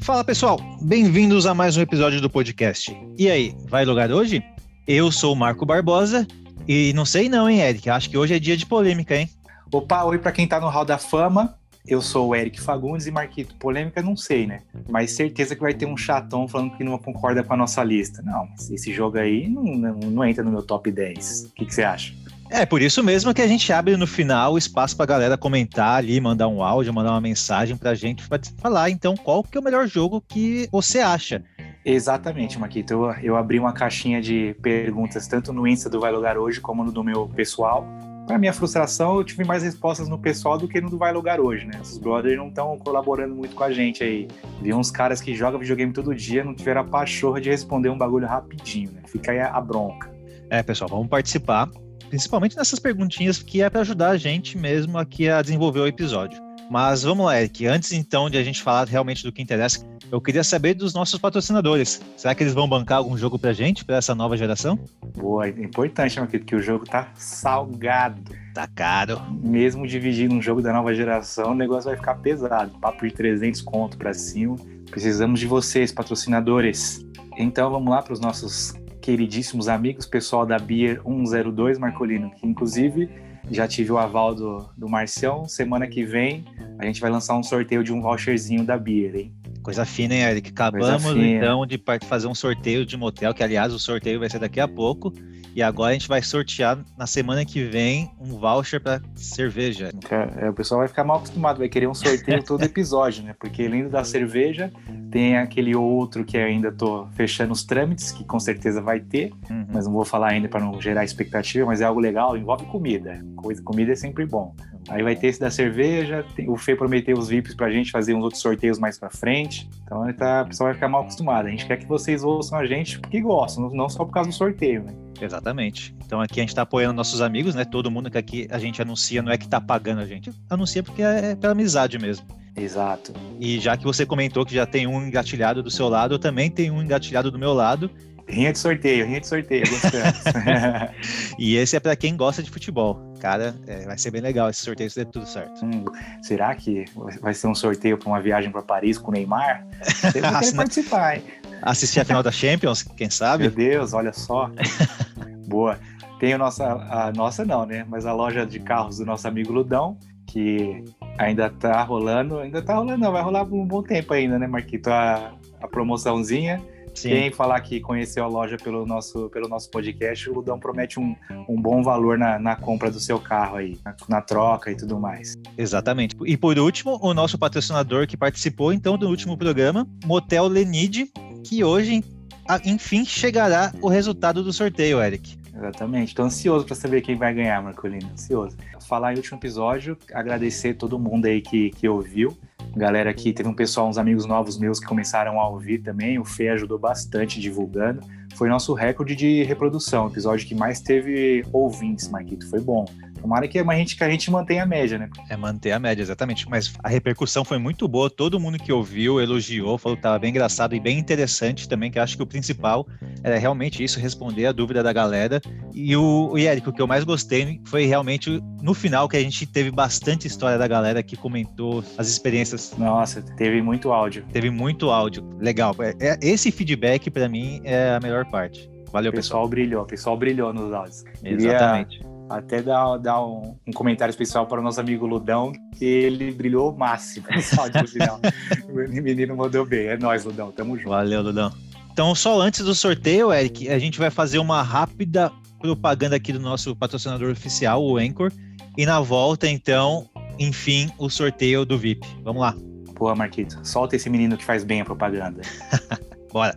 Fala pessoal, bem-vindos a mais um episódio do podcast. E aí, vai lugar hoje? Eu sou o Marco Barbosa e não sei não, hein, Eric? Acho que hoje é dia de polêmica, hein? Opa, oi para quem tá no Hall da Fama. Eu sou o Eric Fagundes e Marquito. Polêmica, não sei, né? Mas certeza que vai ter um chatão falando que não concorda com a nossa lista. Não, esse jogo aí não, não, não entra no meu top 10. O que, que você acha? É por isso mesmo que a gente abre no final o espaço para galera comentar ali, mandar um áudio, mandar uma mensagem para a gente pra falar então qual que é o melhor jogo que você acha. Exatamente, Maquito. Eu, eu abri uma caixinha de perguntas tanto no Insta do Vai Lugar Hoje como no do meu pessoal. Para minha frustração, eu tive mais respostas no pessoal do que no do Vai Lugar Hoje, né? Os brothers não estão colaborando muito com a gente aí. Vi uns caras que jogam videogame todo dia, não tiveram a pachorra de responder um bagulho rapidinho, né? Fica aí a bronca. É, pessoal, vamos participar principalmente nessas perguntinhas que é para ajudar a gente mesmo aqui a desenvolver o episódio. Mas vamos lá, Eric. Antes então de a gente falar realmente do que interessa, eu queria saber dos nossos patrocinadores. Será que eles vão bancar algum jogo pra gente, para essa nova geração? Boa, é importante, meu querido, que o jogo tá salgado. Tá caro. Mesmo dividindo um jogo da nova geração, o negócio vai ficar pesado. Papo de 300 conto para cima. Precisamos de vocês, patrocinadores. Então vamos lá para os nossos queridíssimos amigos, pessoal da Beer 102 Marcolino, que inclusive já tive o aval do, do Marcião. Semana que vem a gente vai lançar um sorteio de um voucherzinho da Beer, hein? Coisa fina, hein, Eric? Acabamos então de fazer um sorteio de motel, que aliás o sorteio vai ser daqui a pouco. E agora a gente vai sortear na semana que vem um voucher para cerveja. É, o pessoal vai ficar mal acostumado, vai querer um sorteio todo episódio, né? Porque além da cerveja, tem aquele outro que ainda tô fechando os trâmites, que com certeza vai ter, uhum. mas não vou falar ainda para não gerar expectativa, mas é algo legal, envolve comida. Coisa, comida é sempre bom. Aí vai ter esse da cerveja, tem, o Fê prometeu os VIPs pra gente fazer uns outros sorteios mais pra frente. Então tá, o pessoal vai ficar mal acostumado. A gente quer que vocês ouçam a gente porque gostam, não só por causa do sorteio, né? Exatamente. Então aqui a gente está apoiando nossos amigos, né? Todo mundo que aqui a gente anuncia não é que está pagando a gente, anuncia porque é, é pela amizade mesmo. Exato. E já que você comentou que já tem um engatilhado do seu lado, eu também tenho um engatilhado do meu lado. Rinha de sorteio, rinha de sorteio, gostamos. e esse é para quem gosta de futebol. Cara, é, vai ser bem legal esse sorteio se der tudo certo. Hum, será que vai ser um sorteio para uma viagem para Paris com o Neymar? Vou querer participar, hein? Assistir a final da Champions, quem sabe? Meu Deus, olha só. Boa. Tem a nossa, a nossa não, né? Mas a loja de carros do nosso amigo Ludão, que ainda tá rolando, ainda tá rolando, não, vai rolar por um bom tempo ainda, né, Marquito? A, a promoçãozinha. Sim. Quem falar que conheceu a loja pelo nosso, pelo nosso podcast, o Ludão promete um, um bom valor na, na compra do seu carro aí, na, na, troca e tudo mais. Exatamente. E por último, o nosso patrocinador que participou então do último programa, Motel Lenide, que hoje, enfim, chegará o resultado do sorteio, Eric. Exatamente. Estou ansioso para saber quem vai ganhar, Marcolino. Ansioso. Falar em último episódio, agradecer todo mundo aí que, que ouviu. Galera aqui, teve um pessoal, uns amigos novos meus que começaram a ouvir também. O Fê ajudou bastante divulgando. Foi nosso recorde de reprodução, episódio que mais teve ouvintes, Marquito. Foi bom. Tomara que a gente, que a gente mantenha a média, né? É manter a média, exatamente. Mas a repercussão foi muito boa. Todo mundo que ouviu elogiou, falou que estava bem engraçado e bem interessante também, que eu acho que o principal era realmente isso, responder a dúvida da galera. E o, o Eric, o que eu mais gostei foi realmente no final que a gente teve bastante história da galera que comentou as experiências. Nossa, teve muito áudio. Teve muito áudio. Legal. É, é esse feedback, para mim, é a melhor parte. Valeu, o pessoal. pessoal brilhou, o pessoal brilhou nos áudios. Exatamente. Até dar, dar um, um, comentário especial para o nosso amigo Ludão, que ele brilhou o máximo no final. o menino mandou bem. É nóis, Ludão. Tamo junto. Valeu, Ludão. Então, só antes do sorteio, Eric, a gente vai fazer uma rápida propaganda aqui do nosso patrocinador oficial, o Anchor. E na volta, então, enfim, o sorteio do VIP. Vamos lá. Boa, Marquito. Solta esse menino que faz bem a propaganda. Bora.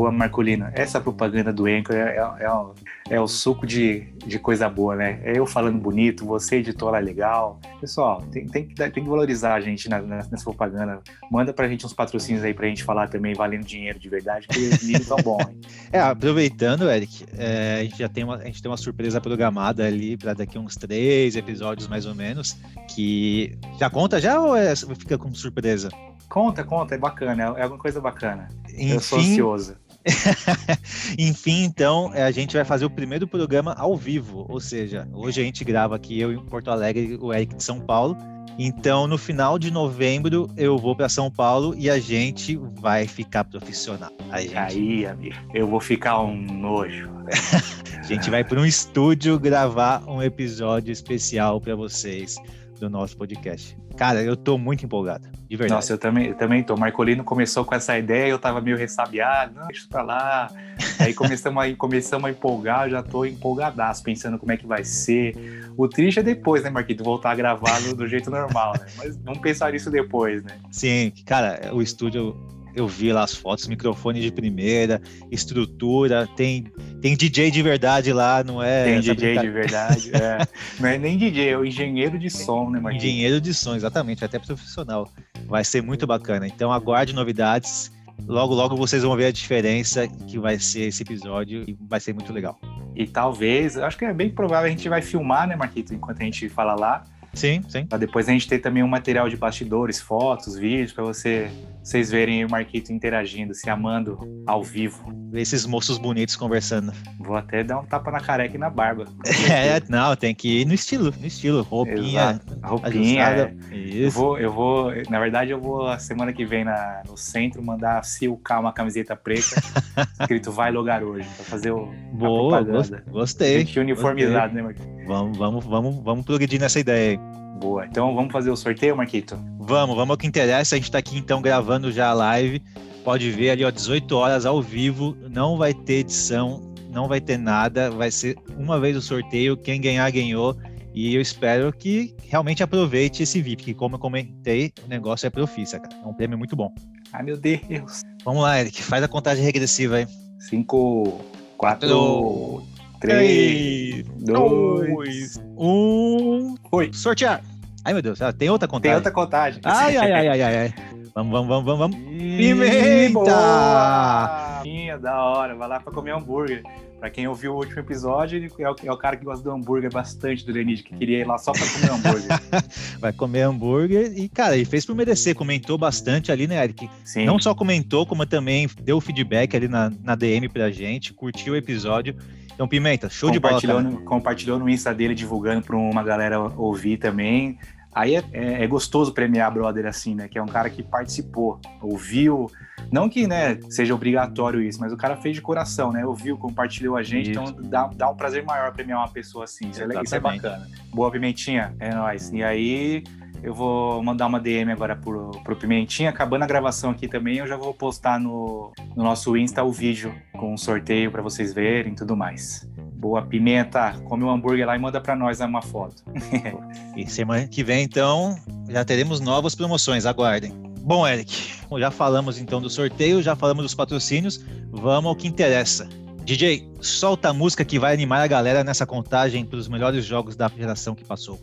Boa, Marcolino. Essa propaganda do Anchor é, é, é, é, o suco de, de coisa boa, né? É eu falando bonito, você editora legal. Pessoal, tem, tem, que, tem que valorizar a gente na, nessa propaganda. Manda pra gente uns patrocínios aí pra gente falar também, valendo dinheiro de verdade, que os meninos tão bom. Hein? É, aproveitando, Eric, é, a gente já tem uma, a gente tem uma surpresa programada ali para daqui uns três episódios mais ou menos, que já conta já ou é, fica com surpresa? Conta, conta, é bacana, é, é alguma coisa bacana. Enfim, eu sou ansioso Enfim, então, a gente vai fazer o primeiro programa ao vivo, ou seja, hoje a gente grava aqui eu em Porto Alegre, o Eric de São Paulo. Então, no final de novembro, eu vou para São Paulo e a gente vai ficar profissional. A gente... Aí, amigo, eu vou ficar um nojo. a gente vai para um estúdio gravar um episódio especial para vocês do nosso podcast. Cara, eu tô muito empolgado, de verdade. Nossa, eu também, eu também tô. Marcolino começou com essa ideia, eu tava meio ressabiado, não, deixa pra lá. Aí começamos a, começamos a empolgar, eu já tô empolgadaço, pensando como é que vai ser. O triste é depois, né, Marquito? Voltar a gravar do, do jeito normal, né? Mas vamos pensar nisso depois, né? Sim, cara, o estúdio eu vi lá as fotos, microfone de primeira, estrutura, tem, tem DJ de verdade lá, não é? Tem DJ de verdade, é. Não é nem DJ, é o engenheiro de som, né, Marquinhos? Engenheiro de som, exatamente, até profissional. Vai ser muito bacana. Então aguarde novidades. Logo, logo vocês vão ver a diferença que vai ser esse episódio e vai ser muito legal. E talvez, acho que é bem provável a gente vai filmar, né, Marquito, enquanto a gente fala lá. Sim, sim. Pra depois a gente ter também um material de bastidores, fotos, vídeos, para você vocês verem o Marquito interagindo, se amando ao vivo. Ver esses moços bonitos conversando. Vou até dar um tapa na careca e na barba. É, não, tem que ir no estilo, no estilo. Roupinha. Exato. Roupinha. É. Eu vou, eu vou, na verdade, eu vou a semana que vem na, no centro mandar silcar uma camiseta preta escrito Vai Logar hoje, pra fazer o, Boa. Gostei. Gente uniformizado, gostei. né, Marquito? Vamos, vamos, vamos, vamos progredir nessa ideia aí. Boa. Então vamos fazer o sorteio, Marquito? Vamos, vamos ao que interessa. A gente está aqui então gravando já a live. Pode ver ali, ó, 18 horas ao vivo. Não vai ter edição, não vai ter nada. Vai ser uma vez o sorteio. Quem ganhar, ganhou. E eu espero que realmente aproveite esse VIP, que como eu comentei, o negócio é profissa, cara. É um prêmio muito bom. Ai, meu Deus. Vamos lá, Eric. Faz a contagem regressiva aí. 5, 4, 3, 2, 1. Foi. Sortear. Ai, meu Deus, tem outra contagem. Tem outra contagem. Ai, ai, ai, ai, ai, ai. Vamos, vamos, vamos, vamos, vamos. Pimenta! Pimenta, da hora. Vai lá pra comer hambúrguer. Pra quem ouviu o último episódio, é o, é o cara que gosta do hambúrguer bastante do Lenid, que queria ir lá só pra comer hambúrguer. Vai comer hambúrguer e, cara, ele fez por merecer, comentou bastante ali, né, Eric? Sim. Não só comentou, como também deu feedback ali na, na DM pra gente, curtiu o episódio. Então, Pimenta, show de bola. Cara. Compartilhou no Insta dele, divulgando para uma galera ouvir também. Aí é, é, é, gostoso premiar brother assim, né? Que é um cara que participou, ouviu. Não que né, seja obrigatório isso, mas o cara fez de coração, né? Ouviu, compartilhou a gente, então isso. então dá, dá um prazer maior premiar uma pessoa assim. Isso, é, isso é bacana. Boa Pimentinha, é nóis. E aí, eu vou mandar uma DM agora pro, pro Pimentinha. Acabando a gravação aqui também, eu já vou postar no, no nosso Insta o vídeo com um sorteio para vocês verem e tudo mais. Boa, Pimenta, come um hambúrguer lá e manda para nós uma foto. e semana que vem, então, já teremos novas promoções, aguardem. Bom, Eric, já falamos então do sorteio, já falamos dos patrocínios, vamos ao que interessa. DJ, solta a música que vai animar a galera nessa contagem para os melhores jogos da geração que passou.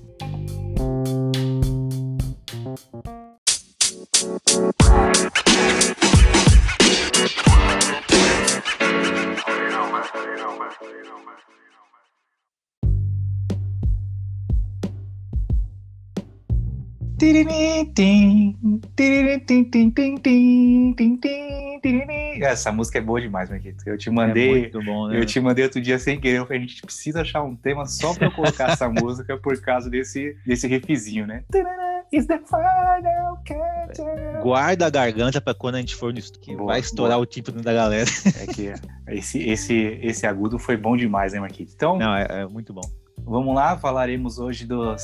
Essa música é boa demais, Marquito. Eu te mandei. É bom, né? Eu te mandei outro dia sem querer. A gente precisa achar um tema só eu colocar essa música por causa desse, desse riffzinho, né? Guarda a garganta pra quando a gente for no estúdio. Boa, vai estourar boa. o título da galera. É que esse, esse, esse agudo foi bom demais, né, Marquito? Então. Não, é, é muito bom. Vamos lá, falaremos hoje dos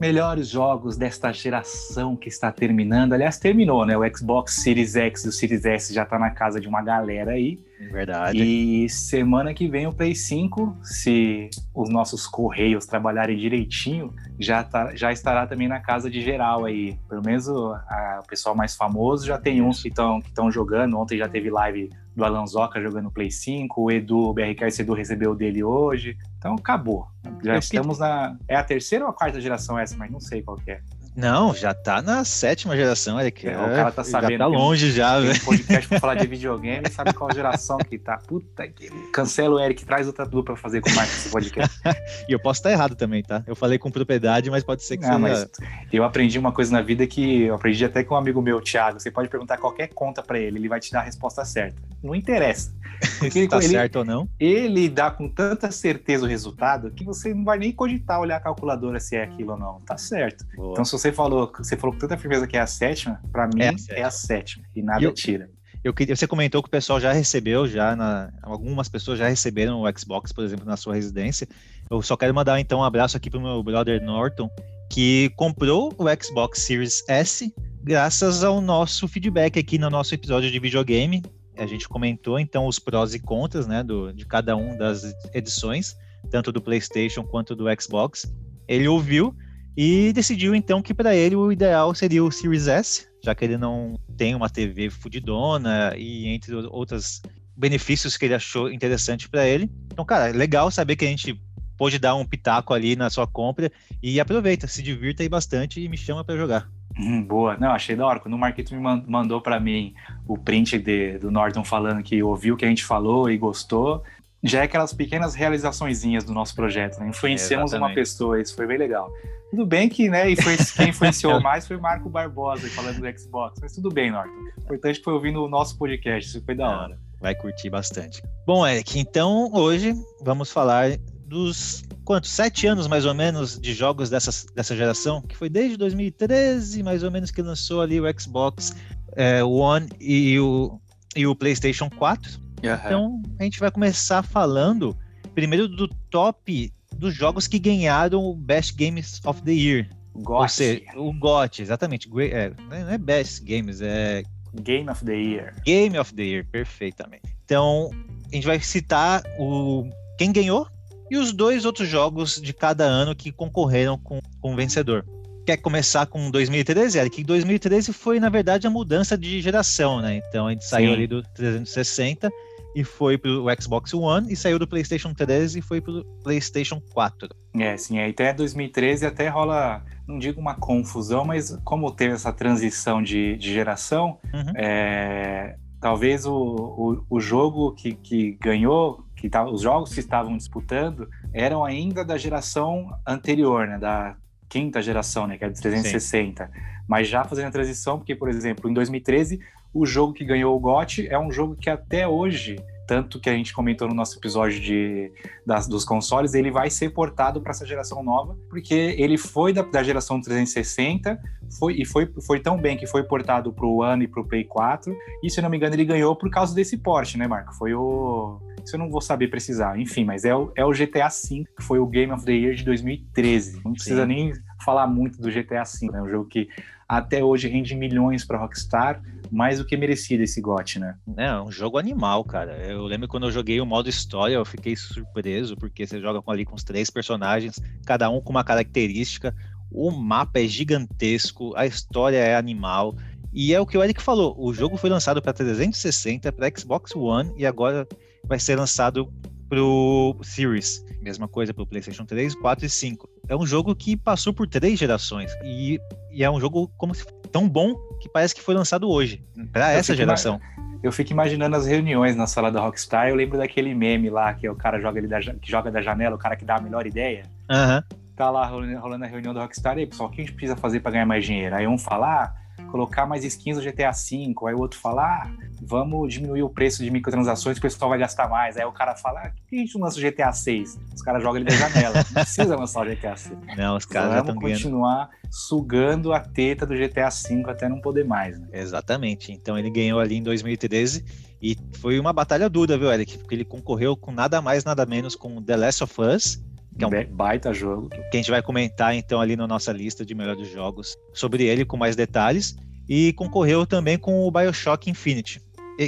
melhores jogos desta geração que está terminando. Aliás, terminou, né? O Xbox Series X e o Series S já tá na casa de uma galera aí. Verdade. E semana que vem o Play 5, se os nossos correios trabalharem direitinho, já, tá, já estará também na casa de geral aí. Pelo menos o, a, o pessoal mais famoso já tem uns que estão que jogando. Ontem já teve live do Alan Zoca jogando Play 5, o Edu, o BRK Edu recebeu o dele hoje. Então acabou. Já estamos na. É a terceira ou a quarta geração essa, mas não sei qual é. Não, já tá na sétima geração, Eric. É, o cara tá sabendo. Já tá longe já, velho. Podcast pra falar de videogame, sabe qual geração que tá. Puta que. Cancela o Eric, traz outra dupla pra fazer com o Marcos esse podcast. e eu posso estar errado também, tá? Eu falei com propriedade, mas pode ser que Não, seja... mas eu aprendi uma coisa na vida que eu aprendi até com um amigo meu, Thiago. Você pode perguntar qualquer conta pra ele, ele vai te dar a resposta certa. Não interessa. Porque ele, tá ele, certo ou não? Ele dá com tanta certeza o resultado que você não vai nem cogitar olhar a calculadora se é aquilo ou não. Tá certo. Boa. Então, se você falou, você falou com tanta firmeza que é a sétima, para mim é a sétima. É a sétima e nada eu, tira. Eu você comentou que o pessoal já recebeu, já na, algumas pessoas já receberam o Xbox, por exemplo, na sua residência. Eu só quero mandar então um abraço aqui pro meu brother Norton, que comprou o Xbox Series S graças ao nosso feedback aqui no nosso episódio de videogame. A gente comentou então os prós e contras, né, do, de cada um das edições, tanto do PlayStation quanto do Xbox. Ele ouviu e decidiu então que para ele o ideal seria o Series S, já que ele não tem uma TV fudidona e entre outros benefícios que ele achou interessante para ele. Então, cara, legal saber que a gente pôde dar um pitaco ali na sua compra e aproveita, se divirta aí bastante e me chama para jogar. Hum, boa, não, achei da hora. Quando o Marquito me mandou para mim o print de, do Norton falando que ouviu o que a gente falou e gostou, já é aquelas pequenas realizaçõezinhas do nosso projeto, né? Influenciamos é, uma pessoa, isso foi bem legal. Tudo bem que, né, e foi quem influenciou mais foi o Marco Barbosa falando do Xbox, mas tudo bem, Norton. O importante foi ouvindo o nosso podcast, isso foi da hora. Vai curtir bastante. Bom, Eric, então hoje vamos falar dos quantos? Sete anos mais ou menos de jogos dessa, dessa geração, que foi desde 2013, mais ou menos, que lançou ali o Xbox é, One e o, e o PlayStation 4. Uhum. Então a gente vai começar falando primeiro do top dos jogos que ganharam o Best Games of the Year. GOT. Ou seja, o GOT, exatamente. É, não é Best Games, é. Game of the Year. Game of the Year, perfeitamente. Então, a gente vai citar o quem ganhou e os dois outros jogos de cada ano que concorreram com, com o vencedor. Quer começar com 2013, Eric? 2013 foi, na verdade, a mudança de geração, né? Então a gente saiu Sim. ali do 360 e foi pro Xbox One e saiu do PlayStation 3 e foi pro PlayStation 4. É, sim, até 2013 até rola, não digo uma confusão, mas como teve essa transição de, de geração, uhum. é, talvez o, o, o, jogo que, que ganhou, que tá, os jogos que estavam disputando eram ainda da geração anterior, né, da quinta geração, né, que é de 360. Sim. Mas já fazendo a transição, porque, por exemplo, em 2013 o jogo que ganhou o GOT é um jogo que até hoje, tanto que a gente comentou no nosso episódio de, das, dos consoles, ele vai ser portado para essa geração nova, porque ele foi da, da geração 360 foi, e foi, foi tão bem que foi portado para o One e para o Play 4, e se eu não me engano ele ganhou por causa desse porte, né, Marco? Foi o... Isso eu não vou saber precisar. Enfim, mas é o, é o GTA V, que foi o Game of the Year de 2013. Não precisa Sim. nem falar muito do GTA V, né? Um jogo que até hoje rende milhões para Rockstar, mais do que merecido esse GOT, né? É, um jogo animal, cara. Eu lembro quando eu joguei o modo história, eu fiquei surpreso, porque você joga ali com os três personagens, cada um com uma característica. O mapa é gigantesco, a história é animal. E é o que o Eric falou: o jogo foi lançado para 360, para Xbox One e agora vai ser lançado para o Series. Mesma coisa para o PlayStation 3, 4 e 5. É um jogo que passou por três gerações e, e é um jogo como se, tão bom que parece que foi lançado hoje para essa geração. Eu fico imaginando as reuniões na sala da Rockstar. Eu lembro daquele meme lá que o cara joga da, que joga da janela, o cara que dá a melhor ideia. Uhum. Tá lá rolando, rolando a reunião da Rockstar. E aí, pessoal, o que a gente precisa fazer para ganhar mais dinheiro? Aí um falar. Ah, colocar mais skins no GTA V. Aí o outro fala, ah, vamos diminuir o preço de microtransações, o pessoal vai gastar mais. Aí o cara fala, ah, por que a gente não lança o GTA 6? Os caras jogam ele da janela. Não precisa lançar o GTA 6. Não, os caras já estão continuar ganhando. sugando a teta do GTA V até não poder mais. Né? Exatamente. Então ele ganhou ali em 2013 e foi uma batalha dura, viu, Eric? Porque ele concorreu com nada mais, nada menos com The Last of Us, que é um baita jogo. Que a gente vai comentar então ali na nossa lista de melhores jogos sobre ele com mais detalhes. E concorreu também com o Bioshock Infinite,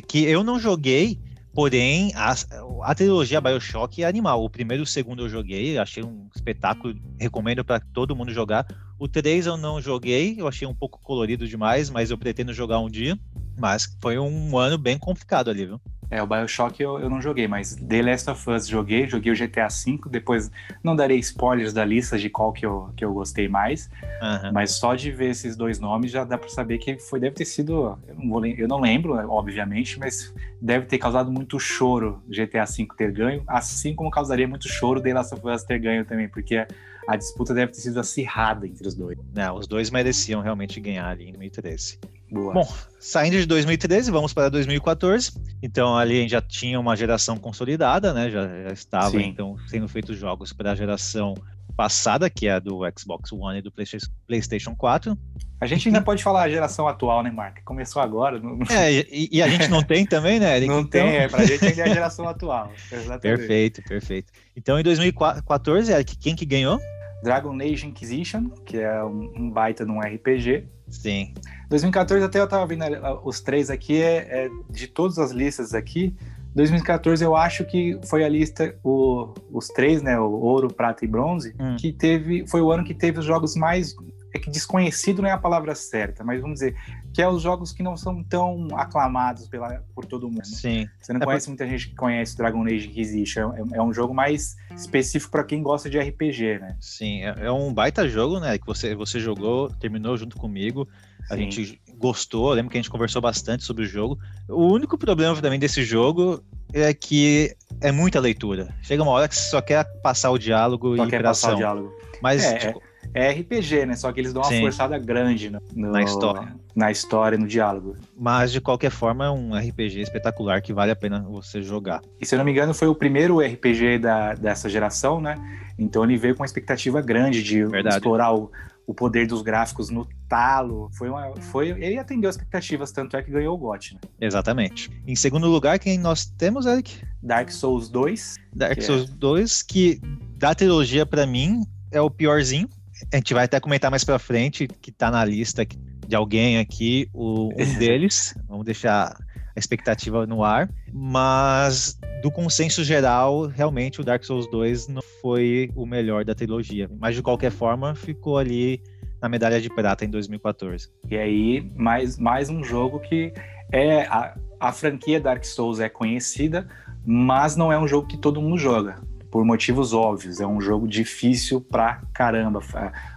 que eu não joguei, porém a, a trilogia Bioshock é animal. O primeiro e o segundo eu joguei, achei um espetáculo, recomendo para todo mundo jogar. O 3 eu não joguei, eu achei um pouco colorido demais, mas eu pretendo jogar um dia. Mas foi um ano bem complicado ali, viu? É, o Bioshock eu, eu não joguei, mas The Last of Us joguei, joguei o GTA V, depois não darei spoilers da lista de qual que eu, que eu gostei mais, uhum. mas só de ver esses dois nomes já dá para saber que foi, deve ter sido, eu não, vou, eu não lembro, obviamente, mas deve ter causado muito choro GTA V ter ganho, assim como causaria muito choro The Last of Us ter ganho também, porque a disputa deve ter sido acirrada entre os dois. Não, os dois mereciam realmente ganhar ali em 2013. Boa. Bom, saindo de 2013, vamos para 2014. Então ali a gente já tinha uma geração consolidada, né? Já, já estava Sim. então sendo feitos jogos para a geração passada, que é a do Xbox One e do PlayStation 4. A gente ainda pode falar a geração atual, né, Mark? Começou agora. Não... É, e, e, a gente não tem também, né, Eric? Não então... tem, é, pra gente ainda é a geração atual. Exatamente. Perfeito, perfeito. Então, em 2014, Eric, quem que ganhou? Dragon Age Inquisition, que é um, um baita de um RPG. Sim. 2014 até eu tava vendo os três aqui, é, é, de todas as listas aqui, 2014 eu acho que foi a lista, o, os três, né, o ouro, prata e bronze, hum. que teve, foi o ano que teve os jogos mais é que desconhecido não é a palavra certa, mas vamos dizer que é os jogos que não são tão aclamados pela, por todo mundo. Sim. Você não é conhece por... muita gente que conhece Dragon Age Inquisition. É, é um jogo mais específico para quem gosta de RPG, né? Sim, é, é, um baita jogo, né? Que você, você jogou, terminou junto comigo. A Sim. gente gostou, lembro que a gente conversou bastante sobre o jogo. O único problema também desse jogo é que é muita leitura. Chega uma hora que você só quer passar o diálogo só e quer passar o diálogo. Mas é, tipo, é RPG, né? Só que eles dão uma Sim. forçada grande no, no, na história. Na história, no diálogo. Mas, de qualquer forma, é um RPG espetacular que vale a pena você jogar. E, se eu não me engano, foi o primeiro RPG da, dessa geração, né? Então ele veio com uma expectativa grande de Verdade. explorar o, o poder dos gráficos no talo. Foi uma, foi, ele atendeu as expectativas, tanto é que ganhou o GOT, né? Exatamente. Em segundo lugar, quem nós temos, Eric? Dark Souls 2. Dark Souls é... 2, que da trilogia, para mim, é o piorzinho a gente vai até comentar mais para frente que está na lista de alguém aqui, o, um deles. Vamos deixar a expectativa no ar. Mas do consenso geral, realmente o Dark Souls 2 não foi o melhor da trilogia. Mas de qualquer forma, ficou ali na medalha de prata em 2014. E aí, mais, mais um jogo que é a, a franquia Dark Souls é conhecida, mas não é um jogo que todo mundo joga por motivos óbvios. É um jogo difícil pra caramba.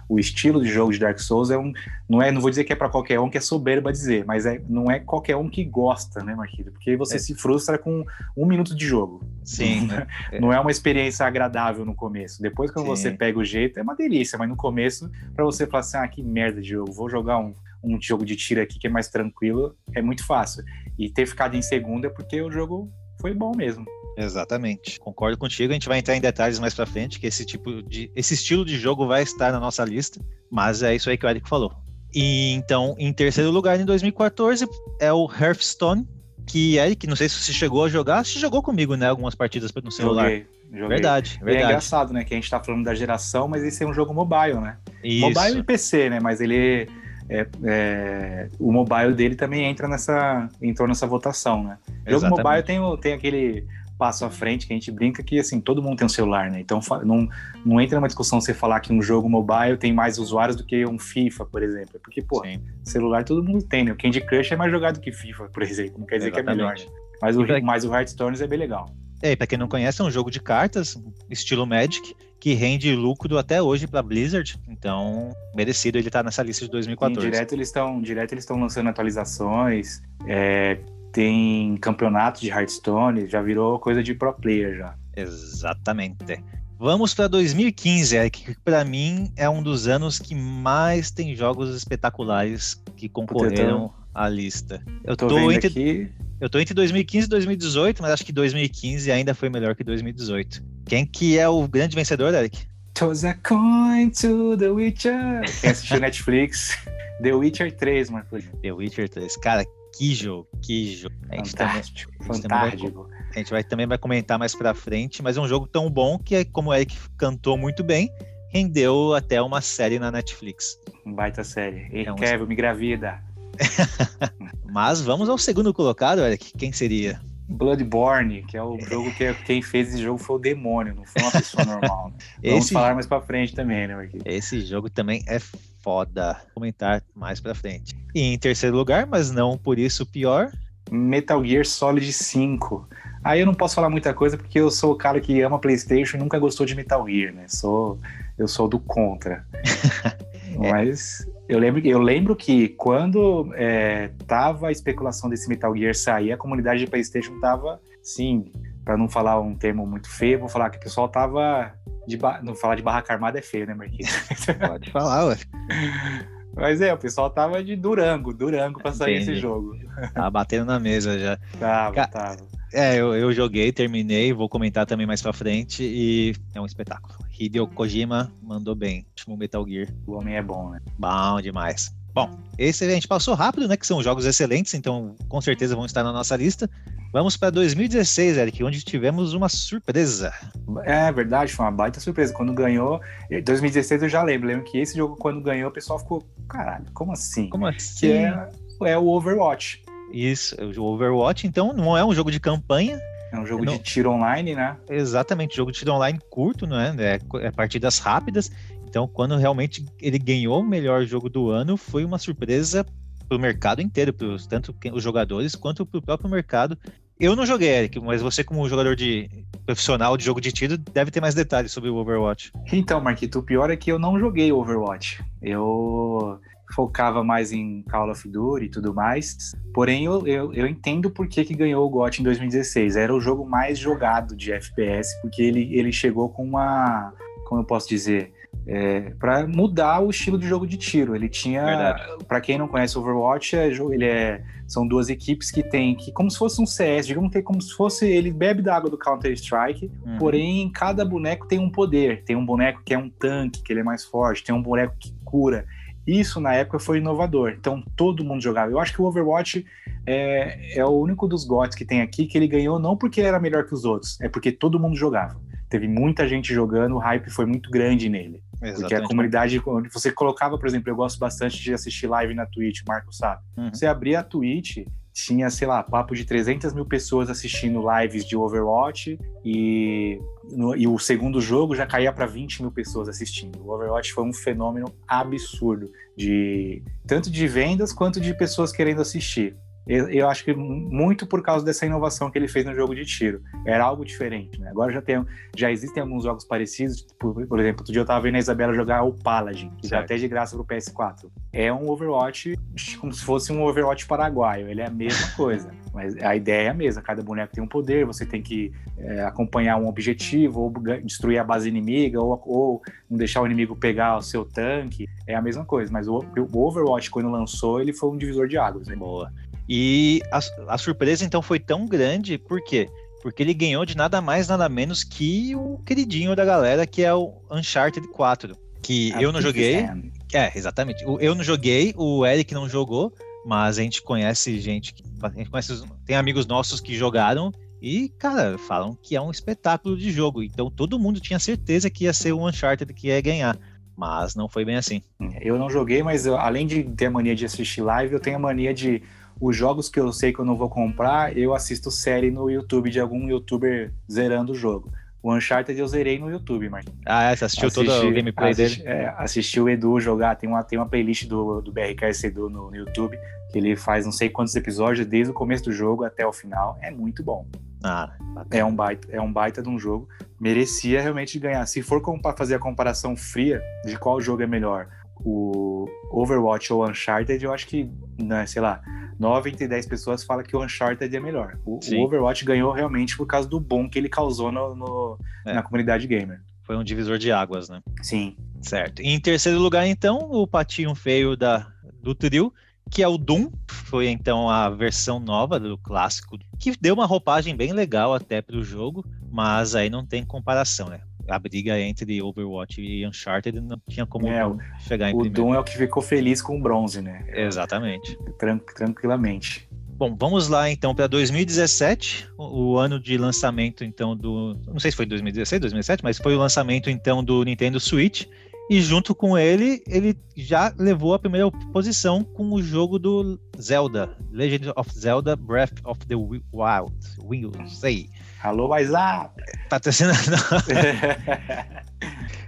O estilo de jogo de Dark Souls é um. Não, é, não vou dizer que é para qualquer um, que é soberba dizer, mas é, não é qualquer um que gosta, né, Marquinhos? Porque você é. se frustra com um minuto de jogo. Sim. não é uma experiência agradável no começo. Depois, quando Sim. você pega o jeito, é uma delícia, mas no começo, para você falar assim, ah, que merda de jogo, vou jogar um, um jogo de tiro aqui que é mais tranquilo, é muito fácil. E ter ficado em segunda é porque o jogo foi bom mesmo. Exatamente. Concordo contigo. A gente vai entrar em detalhes mais para frente, que esse tipo de esse estilo de jogo vai estar na nossa lista, mas é isso aí que o Eric falou. E então, em terceiro lugar em 2014 é o Hearthstone, que Eric, não sei se você chegou a jogar, você jogou comigo, né, algumas partidas no celular. Joguei, joguei. Verdade, é verdade. é engraçado, né, que a gente tá falando da geração, mas esse é um jogo mobile, né? Isso. Mobile e PC, né, mas ele é, é, o mobile dele também entra nessa entrou nessa votação, né? O jogo mobile tem, tem aquele passo à frente, que a gente brinca que assim, todo mundo tem um celular, né? Então não, não entra numa discussão você falar que um jogo mobile tem mais usuários do que um FIFA, por exemplo. Porque, pô, Sim. celular todo mundo tem, né? O Candy Crush é mais jogado que FIFA, por exemplo. Não quer dizer Exatamente. que é melhor. Né? Mas o, pra... mas o Hearthstone é bem legal. É, e pra quem não conhece, é um jogo de cartas, estilo Magic, que rende lucro até hoje para Blizzard. Então, merecido ele estar tá nessa lista de 2014. Sim, direto eles estão direto eles estão lançando atualizações. É, tem campeonato de Hearthstone, já virou coisa de pro player já. Exatamente. Vamos para 2015, que para mim é um dos anos que mais tem jogos espetaculares que concorreram à lista. Eu tô, tô entre aqui... eu tô entre 2015 e 2018, mas acho que 2015 ainda foi melhor que 2018. Quem que é o grande vencedor, Eric? Toss a coin to The Witcher. Quem assistiu Netflix? The Witcher 3, Marco. The Witcher 3. Cara, que jogo, que jogo. A gente fantástico, também, fantástico. Vai, a gente vai, também vai comentar mais pra frente, mas é um jogo tão bom que, como o Eric cantou muito bem, rendeu até uma série na Netflix. Um baita série. E é um... Kevin, me gravida. mas vamos ao segundo colocado, Eric. Quem seria? Bloodborne, que é o jogo que quem fez esse jogo foi o demônio, não foi uma pessoa normal. Né? Vamos esse... falar mais pra frente também, né, Marquinhos? Esse jogo também é foda. Vou comentar mais pra frente. E em terceiro lugar, mas não por isso pior. Metal Gear Solid 5. Aí eu não posso falar muita coisa porque eu sou o cara que ama PlayStation e nunca gostou de Metal Gear, né? Sou, eu sou do contra. é. Mas eu lembro, eu lembro que quando é, tava a especulação desse Metal Gear sair, a comunidade de PlayStation tava, sim, para não falar um termo muito feio, vou falar que o pessoal tava de ba... não falar de barraca armada é feio, né, Marquinhos? Pode falar, ué. Mas é, o pessoal tava de Durango, Durango pra sair Entendi. esse jogo. Tava batendo na mesa já. Tava, Ca... tava. É, eu, eu joguei, terminei, vou comentar também mais pra frente e é um espetáculo. Hideo Kojima mandou bem, último Metal Gear. O homem é bom, né? Bom demais. Bom, esse a gente passou rápido, né? Que são jogos excelentes, então com certeza vão estar na nossa lista. Vamos para 2016, Eric, onde tivemos uma surpresa. É verdade, foi uma baita surpresa. Quando ganhou, 2016 eu já lembro. Lembro que esse jogo, quando ganhou, o pessoal ficou, caralho, como assim? Como assim? Que é, é o Overwatch. Isso, o Overwatch, então, não é um jogo de campanha. É um jogo não... de tiro online, né? Exatamente, jogo de tiro online curto, não é? É, é partidas rápidas. Então, quando realmente ele ganhou o melhor jogo do ano, foi uma surpresa para o mercado inteiro, pros, tanto os jogadores quanto para o próprio mercado. Eu não joguei, Eric, mas você, como jogador de profissional de jogo de tiro, deve ter mais detalhes sobre o Overwatch. Então, Marquito, o pior é que eu não joguei Overwatch. Eu focava mais em Call of Duty e tudo mais. Porém, eu, eu, eu entendo por que, que ganhou o GOT em 2016. Era o jogo mais jogado de FPS, porque ele, ele chegou com uma. Como eu posso dizer? É, para mudar o estilo de jogo de tiro. Ele tinha, para quem não conhece Overwatch, é, ele é, são duas equipes que tem que como se fosse um CS, digamos que como se fosse ele bebe da água do Counter Strike, uhum. porém cada boneco tem um poder. Tem um boneco que é um tanque, que ele é mais forte, tem um boneco que cura. Isso na época foi inovador. Então todo mundo jogava. Eu acho que o Overwatch é, é o único dos GOTs que tem aqui que ele ganhou não porque era melhor que os outros, é porque todo mundo jogava. Teve muita gente jogando, o hype foi muito grande nele. Exatamente. Porque a comunidade, onde você colocava, por exemplo, eu gosto bastante de assistir live na Twitch, o Marco sabe. Uhum. Você abria a Twitch, tinha, sei lá, papo de 300 mil pessoas assistindo lives de Overwatch e, no, e o segundo jogo já caía para 20 mil pessoas assistindo. O Overwatch foi um fenômeno absurdo de tanto de vendas quanto de pessoas querendo assistir. Eu, eu, acho que muito por causa dessa inovação que ele fez no jogo de tiro. Era algo diferente, né? Agora já, tem, já existem alguns jogos parecidos, por, por exemplo, outro dia eu tava vendo a Isabela jogar o Paladin, que já até de graça pro PS4. É um Overwatch como se fosse um Overwatch paraguaio, ele é a mesma coisa. Mas a ideia é a mesma, cada boneco tem um poder, você tem que é, acompanhar um objetivo, ou destruir a base inimiga, ou, ou não deixar o inimigo pegar o seu tanque. É a mesma coisa, mas o, o Overwatch, quando lançou, ele foi um divisor de águas. Né? Boa. E a, a surpresa então foi tão grande, por quê? Porque ele ganhou de nada mais, nada menos que o queridinho da galera, que é o Uncharted 4. Que a eu não joguei. É, exatamente. Eu não joguei, o Eric não jogou, mas a gente conhece gente, a gente conhece, tem amigos nossos que jogaram e, cara, falam que é um espetáculo de jogo. Então todo mundo tinha certeza que ia ser o Uncharted que ia ganhar. Mas não foi bem assim. Eu não joguei, mas eu, além de ter a mania de assistir live, eu tenho a mania de os jogos que eu sei que eu não vou comprar, eu assisto série no YouTube de algum youtuber zerando o jogo. O Uncharted eu zerei no YouTube, Marquinhos. Ah, é? Você assistiu assisti, todo o gameplay assisti, dele? É, assisti o Edu jogar, tem uma, tem uma playlist do, do BRKS Edu no, no YouTube, que ele faz não sei quantos episódios, desde o começo do jogo até o final. É muito bom. Ah, é um baita, é um baita de um jogo. Merecia realmente ganhar. Se for fazer a comparação fria de qual jogo é melhor, o Overwatch ou Uncharted, eu acho que, né, sei lá, 9 entre 10 pessoas falam que o Uncharted é melhor. O, o, Overwatch ganhou realmente por causa do bom que ele causou no, no é. na comunidade gamer. Foi um divisor de águas, né? Sim. Certo. E em terceiro lugar, então, o patinho feio da, do trio, que é o Doom. Foi então a versão nova do clássico, que deu uma roupagem bem legal até para o jogo, mas aí não tem comparação, né? A briga entre Overwatch e Uncharted não tinha como é, chegar em o primeiro. O Doom é o que ficou feliz com o bronze, né? Exatamente. Tran tranquilamente. Bom, vamos lá então para 2017, o, ano de lançamento então do, não sei se foi 2016, 2017, mas foi o lançamento então do Nintendo Switch E junto com ele, ele já levou a primeira posição com o jogo do Zelda, Legend of Zelda Breath of the Wild. Will say. Alô, WhatsApp! Patrocinando.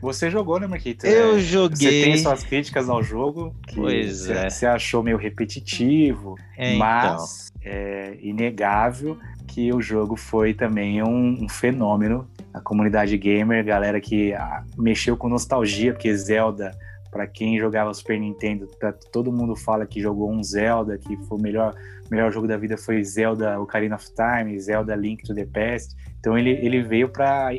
Você jogou, né, Marquito? Eu é, joguei. Você tem suas críticas ao jogo. pois você, é. Você achou meio repetitivo, é, mas então. é inegável que o jogo foi também um, um fenômeno. A comunidade gamer, galera que ah, mexeu com nostalgia, porque Zelda, para quem jogava Super Nintendo, todo mundo fala que jogou um Zelda, que foi o melhor, melhor jogo da vida foi Zelda Ocarina of Time, Zelda Link to the Past. Então ele, ele veio para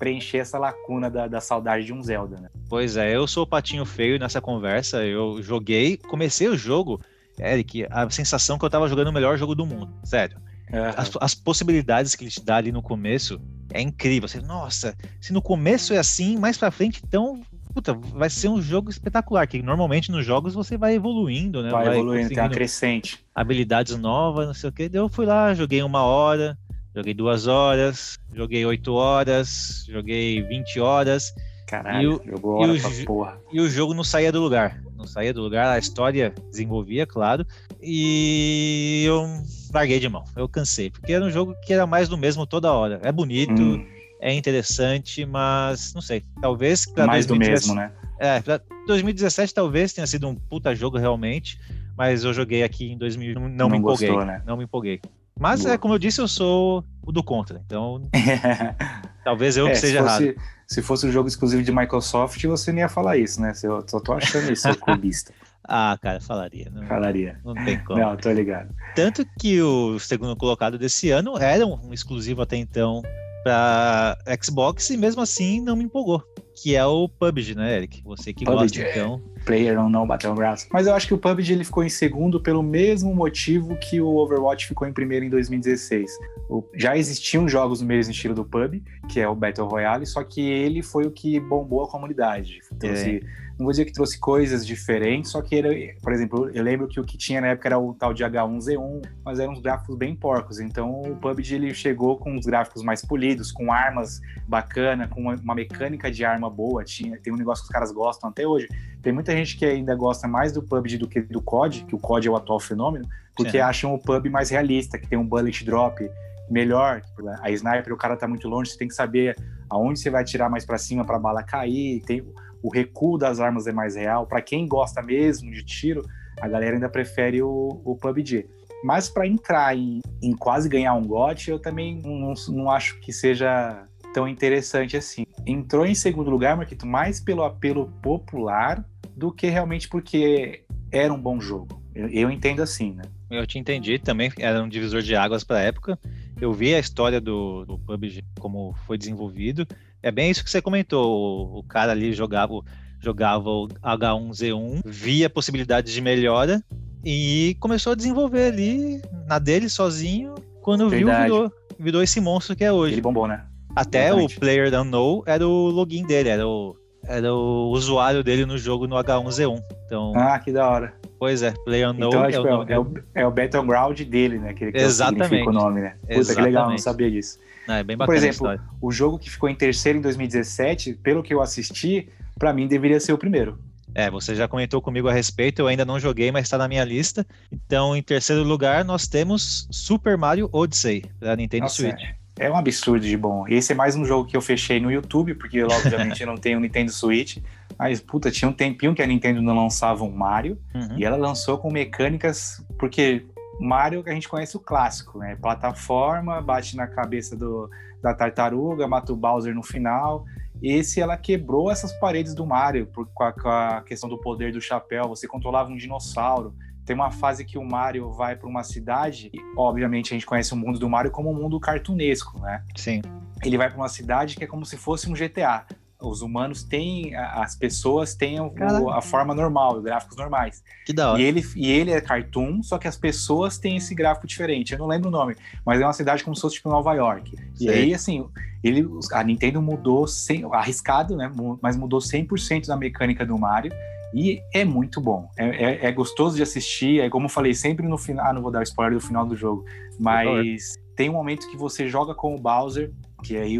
preencher essa lacuna da, da, saudade de um Zelda, né? Pois é, eu sou o patinho feio nessa conversa. Eu joguei, comecei o jogo, Eric, a sensação que eu tava jogando o melhor jogo do mundo, sério. Uhum. As, as, possibilidades que ele te dá ali no começo é incrível. Você, nossa, se no começo é assim, mais pra frente, então, puta, vai ser um jogo espetacular. Que normalmente nos jogos você vai evoluindo, né? Vai, vai evoluindo, tem uma crescente. Habilidades novas, não sei o que. Eu fui lá, joguei uma hora, joguei duas horas, joguei oito horas, joguei vinte horas. Caralho, e o, jogou hora e o, porra. E o jogo não saía do lugar. Não saía do lugar, a história desenvolvia, claro. E eu larguei de mão. Eu cansei, porque era um jogo que era mais do mesmo toda hora. É bonito, hum. É interessante, mas não sei. Talvez. Mais 2017, do mesmo, né? É, pra 2017 talvez tenha sido um puta jogo realmente, mas eu joguei aqui em 2000 não, não me empolguei. Gostou, né? Não me empolguei. Mas Boa. é como eu disse, eu sou o do contra. Então, talvez eu é, que seja se fosse, errado. Se fosse um jogo exclusivo de Microsoft, você nem ia falar isso, né? Eu só tô achando isso, seu clubista. Ah, cara, falaria. Não, falaria. Não tem como. Não, tô ligado. Tanto que o segundo colocado desse ano era um exclusivo até então para Xbox e mesmo assim não me empolgou. Que é o PUBG, né, Eric? Você que PUBG, gosta, então. Player ou não Battlegrounds. Mas eu acho que o PUBG ele ficou em segundo pelo mesmo motivo que o Overwatch ficou em primeiro em 2016. O, já existiam jogos no mesmo estilo do PUBG, que é o Battle Royale, só que ele foi o que bombou a comunidade. Então, é. Não vou dizer que trouxe coisas diferentes, só que, ele, por exemplo, eu lembro que o que tinha na época era o tal de H1Z1, mas eram uns gráficos bem porcos. Então o PUBG ele chegou com os gráficos mais polidos, com armas bacana, com uma, mecânica de arma boa. Tinha, tem um negócio que os caras gostam até hoje. Tem muita gente que ainda gosta mais do PUBG do que do COD, que o COD é o atual fenômeno, porque Sim. acham o PUBG mais realista, que tem um bullet drop melhor. A sniper, o cara tá muito longe, você tem que saber aonde você vai tirar mais para cima para a bala cair. Tem o recuo das armas é mais real. Para quem gosta mesmo de tiro, a galera ainda prefere o, o PUBG. Mas para entrar em, em, quase ganhar um GOT, eu também não, não, acho que seja tão interessante assim. Entrou em segundo lugar, Marquito, mais pelo apelo popular do que realmente porque era um bom jogo. Eu, eu entendo assim, né? Eu te entendi também, era um divisor de águas para a época. Eu vi a história do, do PUBG, como foi desenvolvido, é bem isso que você comentou. O, cara ali jogava, jogava o H1Z1, via possibilidades de melhora e começou a desenvolver ali na dele sozinho. Quando Verdade. viu, virou, virou esse monstro que é hoje. Ele bombou, né? Até Exatamente. o Player Unknown era o login dele, era o, era o usuário dele no jogo no H1Z1. Então, ah, que da hora. Pois é, Player Unknown então, é, tipo, é, o, é, o, é o Battleground dele, né? Que, que Exatamente. É o, nome, né? Puta, Exatamente. que legal, não sabia disso. Não, é bem bacana Por exemplo, o jogo que ficou em terceiro em 2017, pelo que eu assisti, para mim deveria ser o primeiro. É, você já comentou comigo a respeito, eu ainda não joguei, mas está na minha lista. Então, em terceiro lugar, nós temos Super Mario Odyssey, para Nintendo Nossa, Switch. É, é um absurdo de bom. Esse é mais um jogo que eu fechei no YouTube, porque eu, obviamente eu não tenho Nintendo Switch. Mas, puta, tinha um tempinho que a Nintendo não lançava um Mario, uhum. e ela lançou com mecânicas, porque Mario a gente conhece o clássico, né? Plataforma, bate na cabeça do, da tartaruga, mata o Bowser no final. Esse ela quebrou essas paredes do Mario por, com, a, com a questão do poder do chapéu. Você controlava um dinossauro. Tem uma fase que o Mario vai para uma cidade, e, obviamente a gente conhece o mundo do Mario como um mundo cartunesco, né? Sim. Ele vai para uma cidade que é como se fosse um GTA os humanos têm, as pessoas têm o, a forma normal, gráficos normais. Que da hora. E ele, e ele é cartoon, só que as pessoas têm esse gráfico diferente. Eu não lembro o nome, mas é uma cidade como se fosse tipo Nova York. Sei. E aí, assim, ele, a Nintendo mudou, sem, arriscado, né? Mas mudou 100% da mecânica do Mario. E é muito bom. É, é, é, gostoso de assistir. É como eu falei sempre no final. Ah, não vou dar spoiler do final do jogo. Mas Tem um momento que você joga com o Bowser, que aí,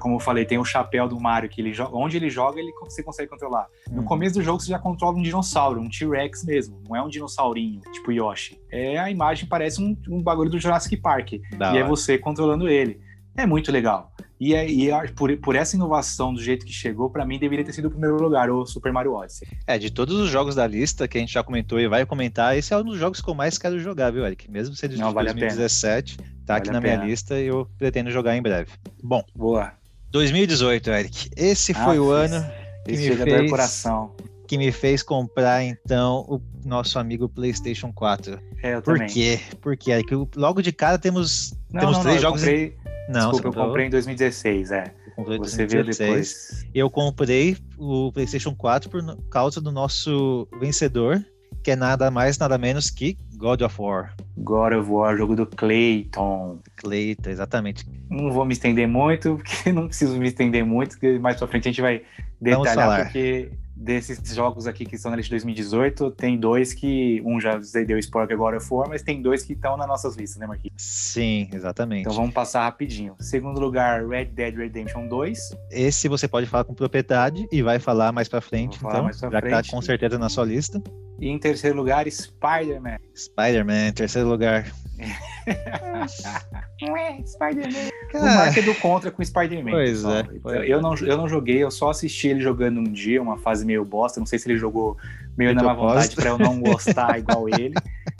como eu falei, tem o chapéu do Mario, que ele joga, onde ele joga, ele, você consegue controlar. No uhum. começo do jogo, você já controla um dinossauro, um T-Rex mesmo, não é um dinossaurinho, tipo Yoshi. É, a imagem parece um, um bagulho do Jurassic Park. Da e hora. é você controlando ele. É muito legal. E, é, e é, por, por essa inovação do jeito que chegou, para mim deveria ter sido o primeiro lugar, o Super Mario Odyssey. É, de todos os jogos da lista que a gente já comentou e vai comentar, esse é um dos jogos que eu mais quero jogar, viu, Eric? Mesmo sendo de Não, vale 2017, tá vale aqui na minha lista e eu pretendo jogar em breve. Bom, boa. 2018, Eric. Esse ah, foi o ano que me fez coração. Que me fez comprar então o nosso amigo PlayStation 4. É, eu Por também. quê? Porque Eric, logo de cara temos não, temos não, três não, jogos. Comprei... Não, Desculpa, eu comprei em 2016, é. Você 2016. viu depois. Eu comprei o PlayStation 4 por causa do nosso vencedor, que é nada mais, nada menos que God of War. God of War, jogo do Clayton. Clayton, exatamente. Não vou me estender muito, porque não preciso me estender muito, porque mais pra frente a gente vai detalhar, porque desses jogos aqui que estão na lista de 2018, tem dois que. Um já deu spoiler agora for, mas tem dois que estão nas nossas listas, né, Marquinhos? Sim, exatamente. Então vamos passar rapidinho. Segundo lugar, Red Dead Redemption 2. Esse você pode falar com propriedade e vai falar mais pra frente, então, mais pra já frente. que tá com certeza na sua lista. E em terceiro lugar, Spider-Man. Spider-Man, terceiro lugar. Spider-Man. O Mark é do contra com Spider-Man. Pois pessoal. é. Pois eu, é. Não, eu não joguei, eu só assisti ele jogando um dia, uma fase meio bosta. Não sei se ele jogou meio na má vontade para eu não gostar igual ele.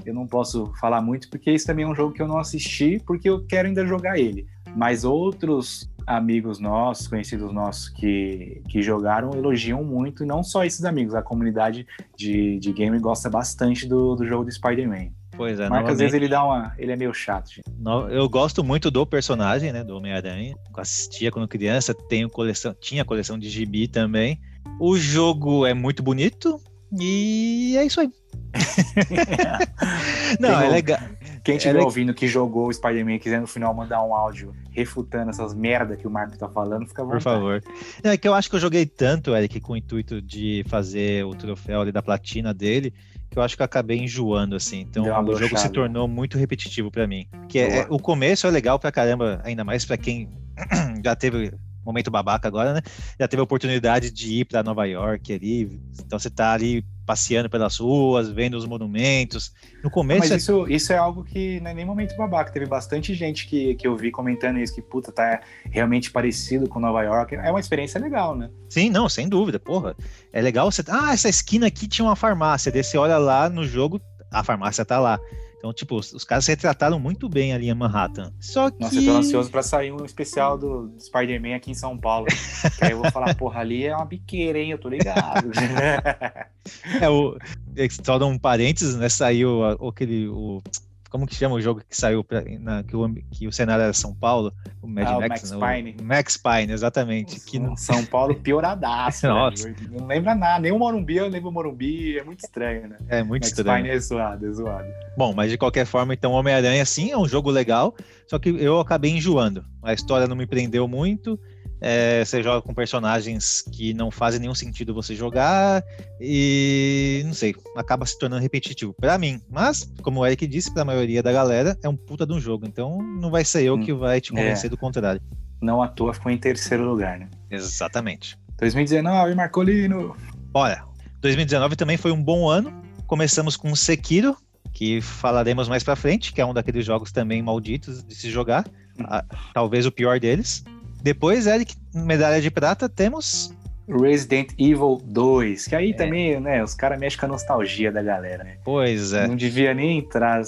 Eu não posso falar muito, porque esse também é um jogo que eu não assisti, porque eu quero ainda jogar ele. Mas outros amigos nossos, conhecidos nossos que, que jogaram, elogiam muito, e não só esses amigos, a comunidade de, de game gosta bastante do, do jogo do Spider-Man. Pois é, Marca, às vezes ele dá uma. Ele é meio chato, gente. Eu gosto muito do personagem, né? Do Homem-Aranha. Assistia quando criança, tenho coleção, tinha coleção de gibi também. O jogo é muito bonito e é isso aí. Não, é legal. Quem estiver é ouvindo que jogou o Spider-Man e quiser no final mandar um áudio refutando essas merda que o Marco tá falando, fica à Por favor. É que eu acho que eu joguei tanto, Eric, com o intuito de fazer o troféu ali da platina dele, que eu acho que eu acabei enjoando, assim. Então o jogo se tornou muito repetitivo para mim. Que é, é, o começo é legal pra caramba, ainda mais para quem já teve momento babaca agora, né? Já teve a oportunidade de ir para Nova York ali. Então você tá ali passeando pelas ruas, vendo os monumentos. No começo. Mas é... isso, isso é algo que não é nem momento babaca. Teve bastante gente que, que eu vi comentando isso, que puta, tá realmente parecido com Nova York. É uma experiência legal, né? Sim, não, sem dúvida, porra. É legal você. Ah, essa esquina aqui tinha uma farmácia. Daí você olha lá no jogo, a farmácia tá lá. Então, tipo, os, os caras retrataram muito bem ali em Manhattan. Só que. Nossa, eu tô ansioso pra sair um especial do Spider-Man aqui em São Paulo. que aí eu vou falar, porra, ali é uma biqueira, hein? Eu tô ligado. é, o. Só dar um parênteses, né? Saiu aquele. O, como que chama o jogo que saiu pra, na, que, o, que o cenário era São Paulo? O Mad ah, Max, o Max né? Pine. O Max Pine, exatamente. Que no... São Paulo pioradaço. Nossa. Não lembra nada, nem o Morumbi, eu lembro o Morumbi, é muito estranho, né? É muito Max estranho. Pine é zoado, é zoado. Bom, mas de qualquer forma, então Homem-Aranha sim é um jogo legal, só que eu acabei enjoando. A história não me prendeu muito, é, você joga com personagens que não fazem nenhum sentido você jogar e não sei, acaba se tornando repetitivo para mim. Mas, como o Eric disse, para a maioria da galera é um puta de um jogo, então não vai ser eu hum, que vai te convencer é. do contrário. Não à toa ficou em terceiro lugar, né? Exatamente. 2019, Marcolino. Olha, 2019 também foi um bom ano. Começamos com Sekiro, que falaremos mais para frente, que é um daqueles jogos também malditos de se jogar, hum. talvez o pior deles. Depois, Eric, medalha de prata, temos. Resident Evil 2, que aí é. também, né, os caras mexem com a nostalgia da galera, né? Pois é. Não devia nem entrar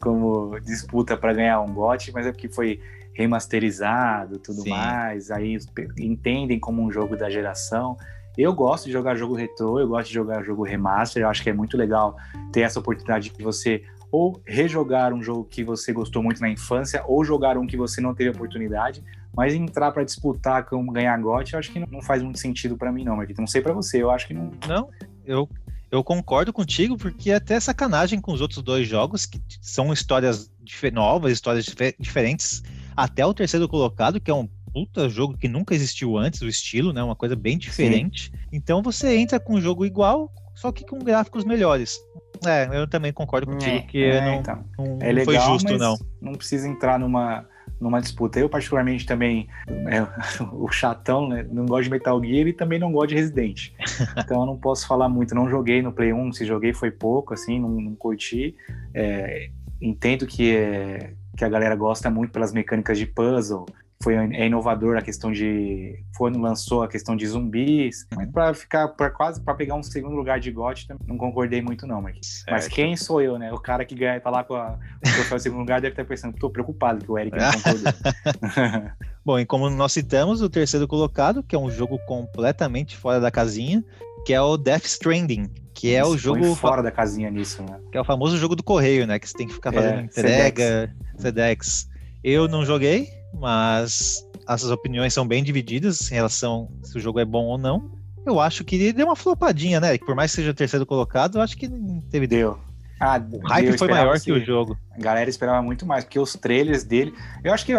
como disputa para ganhar um GOT, mas é porque foi remasterizado tudo Sim. mais, aí entendem como um jogo da geração. Eu gosto de jogar jogo retrô, eu gosto de jogar jogo remaster, eu acho que é muito legal ter essa oportunidade de você ou rejogar um jogo que você gostou muito na infância, ou jogar um que você não teve oportunidade. Mas entrar para disputar com ganhar GOT, eu acho que não faz muito sentido para mim, não, Marquito. Não sei para você, eu acho que não. Não, eu, eu concordo contigo, porque é até sacanagem com os outros dois jogos, que são histórias novas, histórias diferentes. Até o terceiro colocado, que é um puta jogo que nunca existiu antes, o estilo, né? Uma coisa bem diferente. Sim. Então você entra com um jogo igual, só que com gráficos melhores. É, eu também concordo contigo É, que é, não, então. não, É não foi legal, justo, mas não. não precisa entrar numa, numa disputa. Eu, particularmente, também, é, o chatão, né? Não gosto de Metal Gear e também não gosto de Resident. Então eu não posso falar muito. Não joguei no Play 1, se joguei foi pouco, assim, não, não curti. É, entendo que, é, que a galera gosta muito pelas mecânicas de puzzle. Foi é inovador a questão de. Foi quando lançou a questão de zumbis. Mas pra ficar pra quase para pegar um segundo lugar de GOT, também não concordei muito, não, Marquinhos. Mas quem sou eu, né? O cara que ganha, tá lá com a, o troféu de segundo lugar deve estar pensando, tô preocupado que o Eric não concordou. Bom, e como nós citamos, o terceiro colocado, que é um jogo completamente fora da casinha, que é o Death Stranding, que é o Põe jogo fora da casinha nisso, né? que é o famoso jogo do correio, né? Que você tem que ficar fazendo É, entrega, Sedex. Eu não joguei, mas as opiniões são bem divididas em relação se o jogo é bom ou não. Eu acho que deu uma flopadinha, né? Por mais que seja o terceiro colocado, eu acho que não teve Deu. Ah, O hype foi maior que o jogo. A galera esperava muito mais, porque os trailers dele. Eu acho que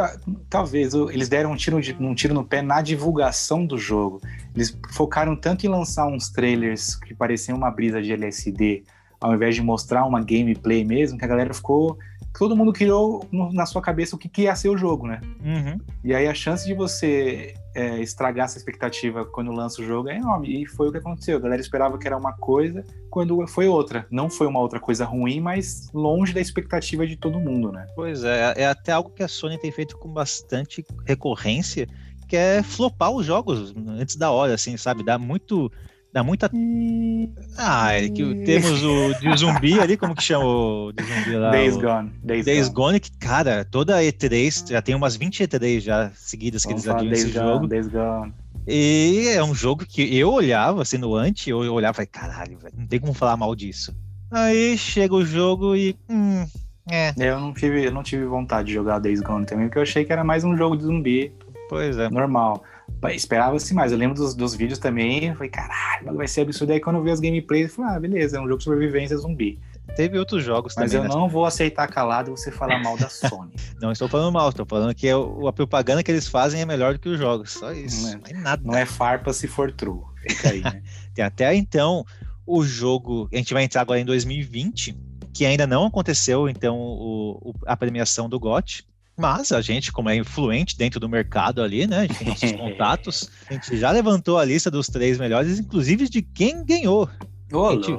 talvez eles deram um tiro, de- um tiro no pé na divulgação do jogo. Eles focaram tanto em lançar uns trailers que pareciam uma brisa de LSD, ao invés de mostrar uma gameplay mesmo, que a galera ficou. Todo mundo criou na sua cabeça o que, que ia ser o jogo, né? Uhum. E aí a chance de você é, estragar essa expectativa quando lança o jogo é enorme. E foi o que aconteceu. A galera esperava que era uma coisa, quando foi outra. Não foi uma outra coisa ruim, mas longe da expectativa de todo mundo, né? Pois é, é até algo que a Sony tem feito com bastante recorrência, que é flopar os jogos antes da hora, assim, sabe? Dá muito. Dá muita. Ah, é que temos o de zumbi ali, como que chama o de zumbi lá? Days o... Gone. Days, Days Gone. Gone, que, cara, toda a E3, já tem umas 20 E3 já seguidas que Vamos eles adiam Days esse Gone, jogo. Days Gone. E é um jogo que eu olhava, assim, no anti, eu olhava e falei, caralho, velho, não tem como falar mal disso. Aí chega o jogo e. Hum, é, Eu não tive, eu não tive vontade de jogar Days Gone também, porque eu achei que era mais um jogo de zumbi pois é. normal. Esperava-se mais. Eu lembro dos, dos vídeos também. Eu falei, caralho, vai ser absurdo. Aí quando eu vi as gameplays, eu falei, ah, beleza, é um jogo de sobrevivência zumbi. Teve outros jogos Mas também. eu né? não vou aceitar calado você falar mal da Sony. Não estou falando mal, estou falando que é a propaganda que eles fazem é melhor do que os jogos. Só isso. Não é. Não é nada. Não é farpa se for true. Fica aí, né? Tem até então o jogo. A gente vai entrar agora em 2020, que ainda não aconteceu, então, o- o- a premiação do GOT. Mas a gente, como é influente dentro do mercado ali, né? A gente tem nossos contatos. A gente já levantou a lista dos três melhores, inclusive de quem ganhou. Ô, Gente.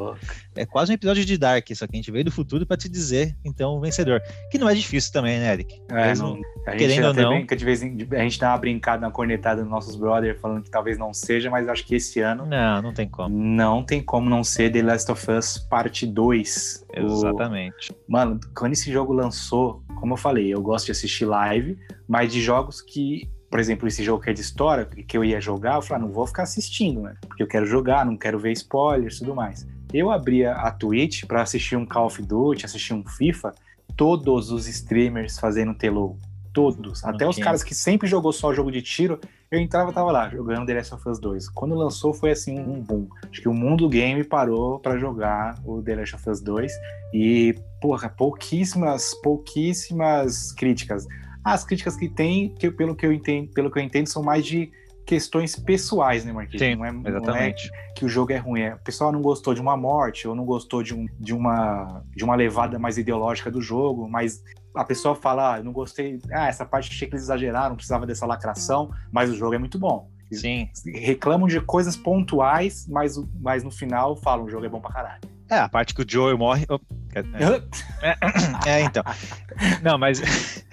É quase um episódio de Dark, só que a gente veio do futuro para te dizer, então, o vencedor. Que não é difícil também, né, Eric? É, Mesmo- não- a gente querendo ou não. brinca de vez em a gente dá uma brincada, uma cornetada nos nossos brothers, falando que talvez não seja, mas acho que esse ano Não, não tem como. não tem como não ser The Last of Us Parte 2. O- Exatamente. Mano, quando esse jogo lançou, como eu falei, eu gosto de assistir live, mas de jogos que, por exemplo, esse jogo que é de história, que eu ia jogar, eu falei, ah, não vou ficar assistindo, né? Porque eu quero jogar, não quero ver spoilers e tudo mais. Eu abria a Twitch pra assistir um Call of Duty, assistir um FIFA, todos os streamers fazendo telou. Todos. Até os Ok. caras que sempre jogou só jogo de tiro, eu entrava e tava lá, jogando The Last of Us 2. Quando lançou, foi assim, um boom. Acho que o mundo game parou pra jogar o The Last of Us 2. E, porra, pouquíssimas, pouquíssimas críticas. As críticas que tem, que, pelo, que eu entendo, pelo que eu entendo, são mais de questões pessoais, né, Marquinhos? Sim, não, é, não é que o jogo é ruim. É, o pessoal não gostou de uma morte, ou não gostou de, um, de, uma, de uma levada mais ideológica do jogo, mas a pessoa fala, ah, eu não gostei, ah, essa parte achei que eles exageraram, precisava dessa lacração, mas o jogo é muito bom. Sim. Reclamam de coisas pontuais, mas, mas no final falam, o jogo é bom pra caralho. É, a parte que o Joel morre. oh, é, é, então. Não, mas.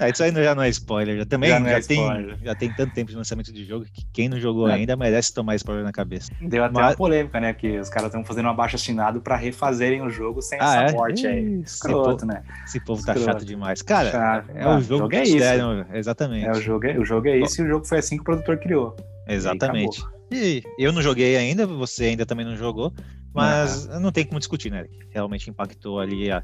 É, isso aí já não é spoiler. Já também Já é já, tem, spoiler. já tem tanto tempo de lançamento de jogo que quem não jogou É. ainda merece tomar spoiler na cabeça. Deu até Mas- uma polêmica, né? Que os caras estão fazendo um abaixo assinado pra refazerem o jogo sem Ah, essa é? morte aí. Escroto, né? Esse povo tá Escroto. chato demais. Cara, Chato. é Ah, o jogo que é isso. deram, exatamente. É, o, jogo é, o jogo é esse e o jogo foi assim que o produtor criou. Exatamente. E eu não joguei ainda, você ainda também não jogou, mas não tem como discutir, né? Realmente impactou ali a,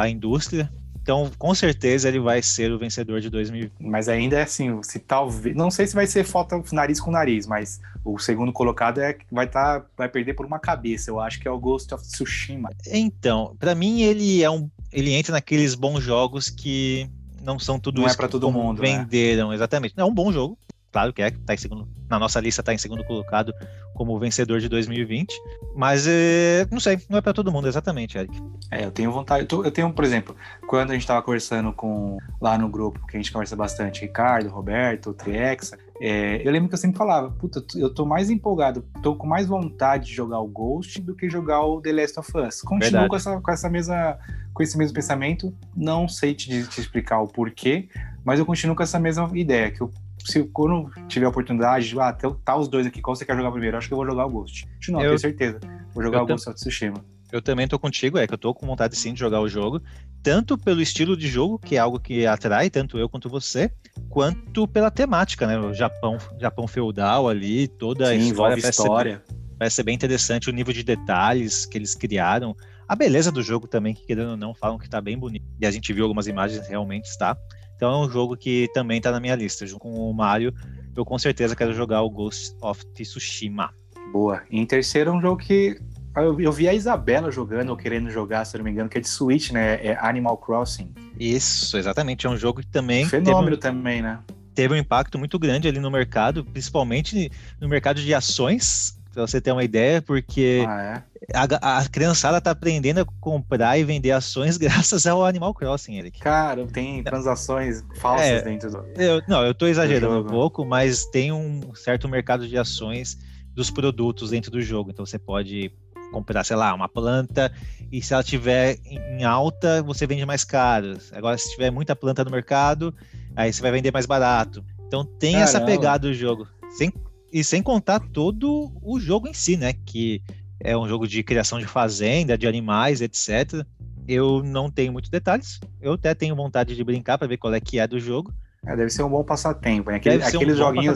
a indústria. Então, com certeza, ele vai ser o vencedor de 2020. Mas ainda é assim, se talvez. Não sei se vai ser foto nariz com nariz, mas o segundo colocado é vai, tá, vai perder por uma cabeça. Eu acho que é o Ghost of Tsushima. Então, pra mim ele é um, ele entra naqueles bons jogos que não são tudo Não é isso pra que todo mundo, né? venderam, exatamente. Não, é um bom jogo, claro que é, tá em segundo, na nossa lista está em segundo colocado como vencedor de 2020, mas é, não sei, não é para todo mundo exatamente, Eric. É, eu tenho vontade, eu, tenho, por exemplo, quando a gente estava conversando com lá no grupo, que a gente conversa bastante, Ricardo, Roberto, Triexa, é, eu lembro que eu sempre falava, puta, eu tô mais empolgado, tô com mais vontade de jogar o Ghost do que jogar o The Last of Us. Continuo com essa, com essa mesma, com esse mesmo pensamento, não sei te, te explicar o porquê, mas eu continuo com essa mesma ideia, que eu se quando tiver a oportunidade, de, ah, tá, tá os dois aqui, qual você quer jogar primeiro? Acho que eu vou jogar o Ghost. Não, eu tenho certeza. Vou jogar o Ghost of Tsushima. Eu também tô contigo, é que eu tô com vontade sim de jogar o jogo, tanto pelo estilo de jogo, que é algo que atrai tanto eu quanto você, quanto pela temática, né? O Japão, Japão feudal ali, toda sim, a história, parece, história. Ser, parece ser bem interessante, o nível de detalhes que eles criaram, a beleza do jogo também, que querendo ou não, falam que tá bem bonito. E a gente viu algumas imagens, realmente está. Então é um jogo que também está na minha lista. Junto com o Mario, eu com certeza quero jogar o Ghost of Tsushima. Boa. E em terceiro, um jogo que eu, eu, vi a Isabela jogando ou querendo jogar, se não me engano, que é de Switch, né? É Animal Crossing. Isso, exatamente. É um jogo que também. Um fenômeno teve, também, né? Teve um impacto muito grande ali no mercado, principalmente no mercado de ações, pra você ter uma ideia, porque ah, é? a, a criançada tá aprendendo a comprar e vender ações graças ao Animal Crossing, Eric. Cara, tem transações falsas é, dentro do. Eu, não, eu tô exagerando um pouco, mas tem um certo mercado de ações dos produtos dentro do jogo. Então você pode comprar, sei lá, uma planta e se ela tiver em alta, você vende mais caro. Agora, se tiver muita planta no mercado, aí você vai vender mais barato. Então tem Caramba. essa pegada do jogo. Sem e sem contar todo o jogo em si, né? Que é um jogo de criação de fazenda, de animais, etc. Eu não tenho muitos detalhes. Eu até tenho vontade de brincar para ver qual é que é do jogo. É, deve ser um bom passatempo. Né? Aquele, aquele um joguinho,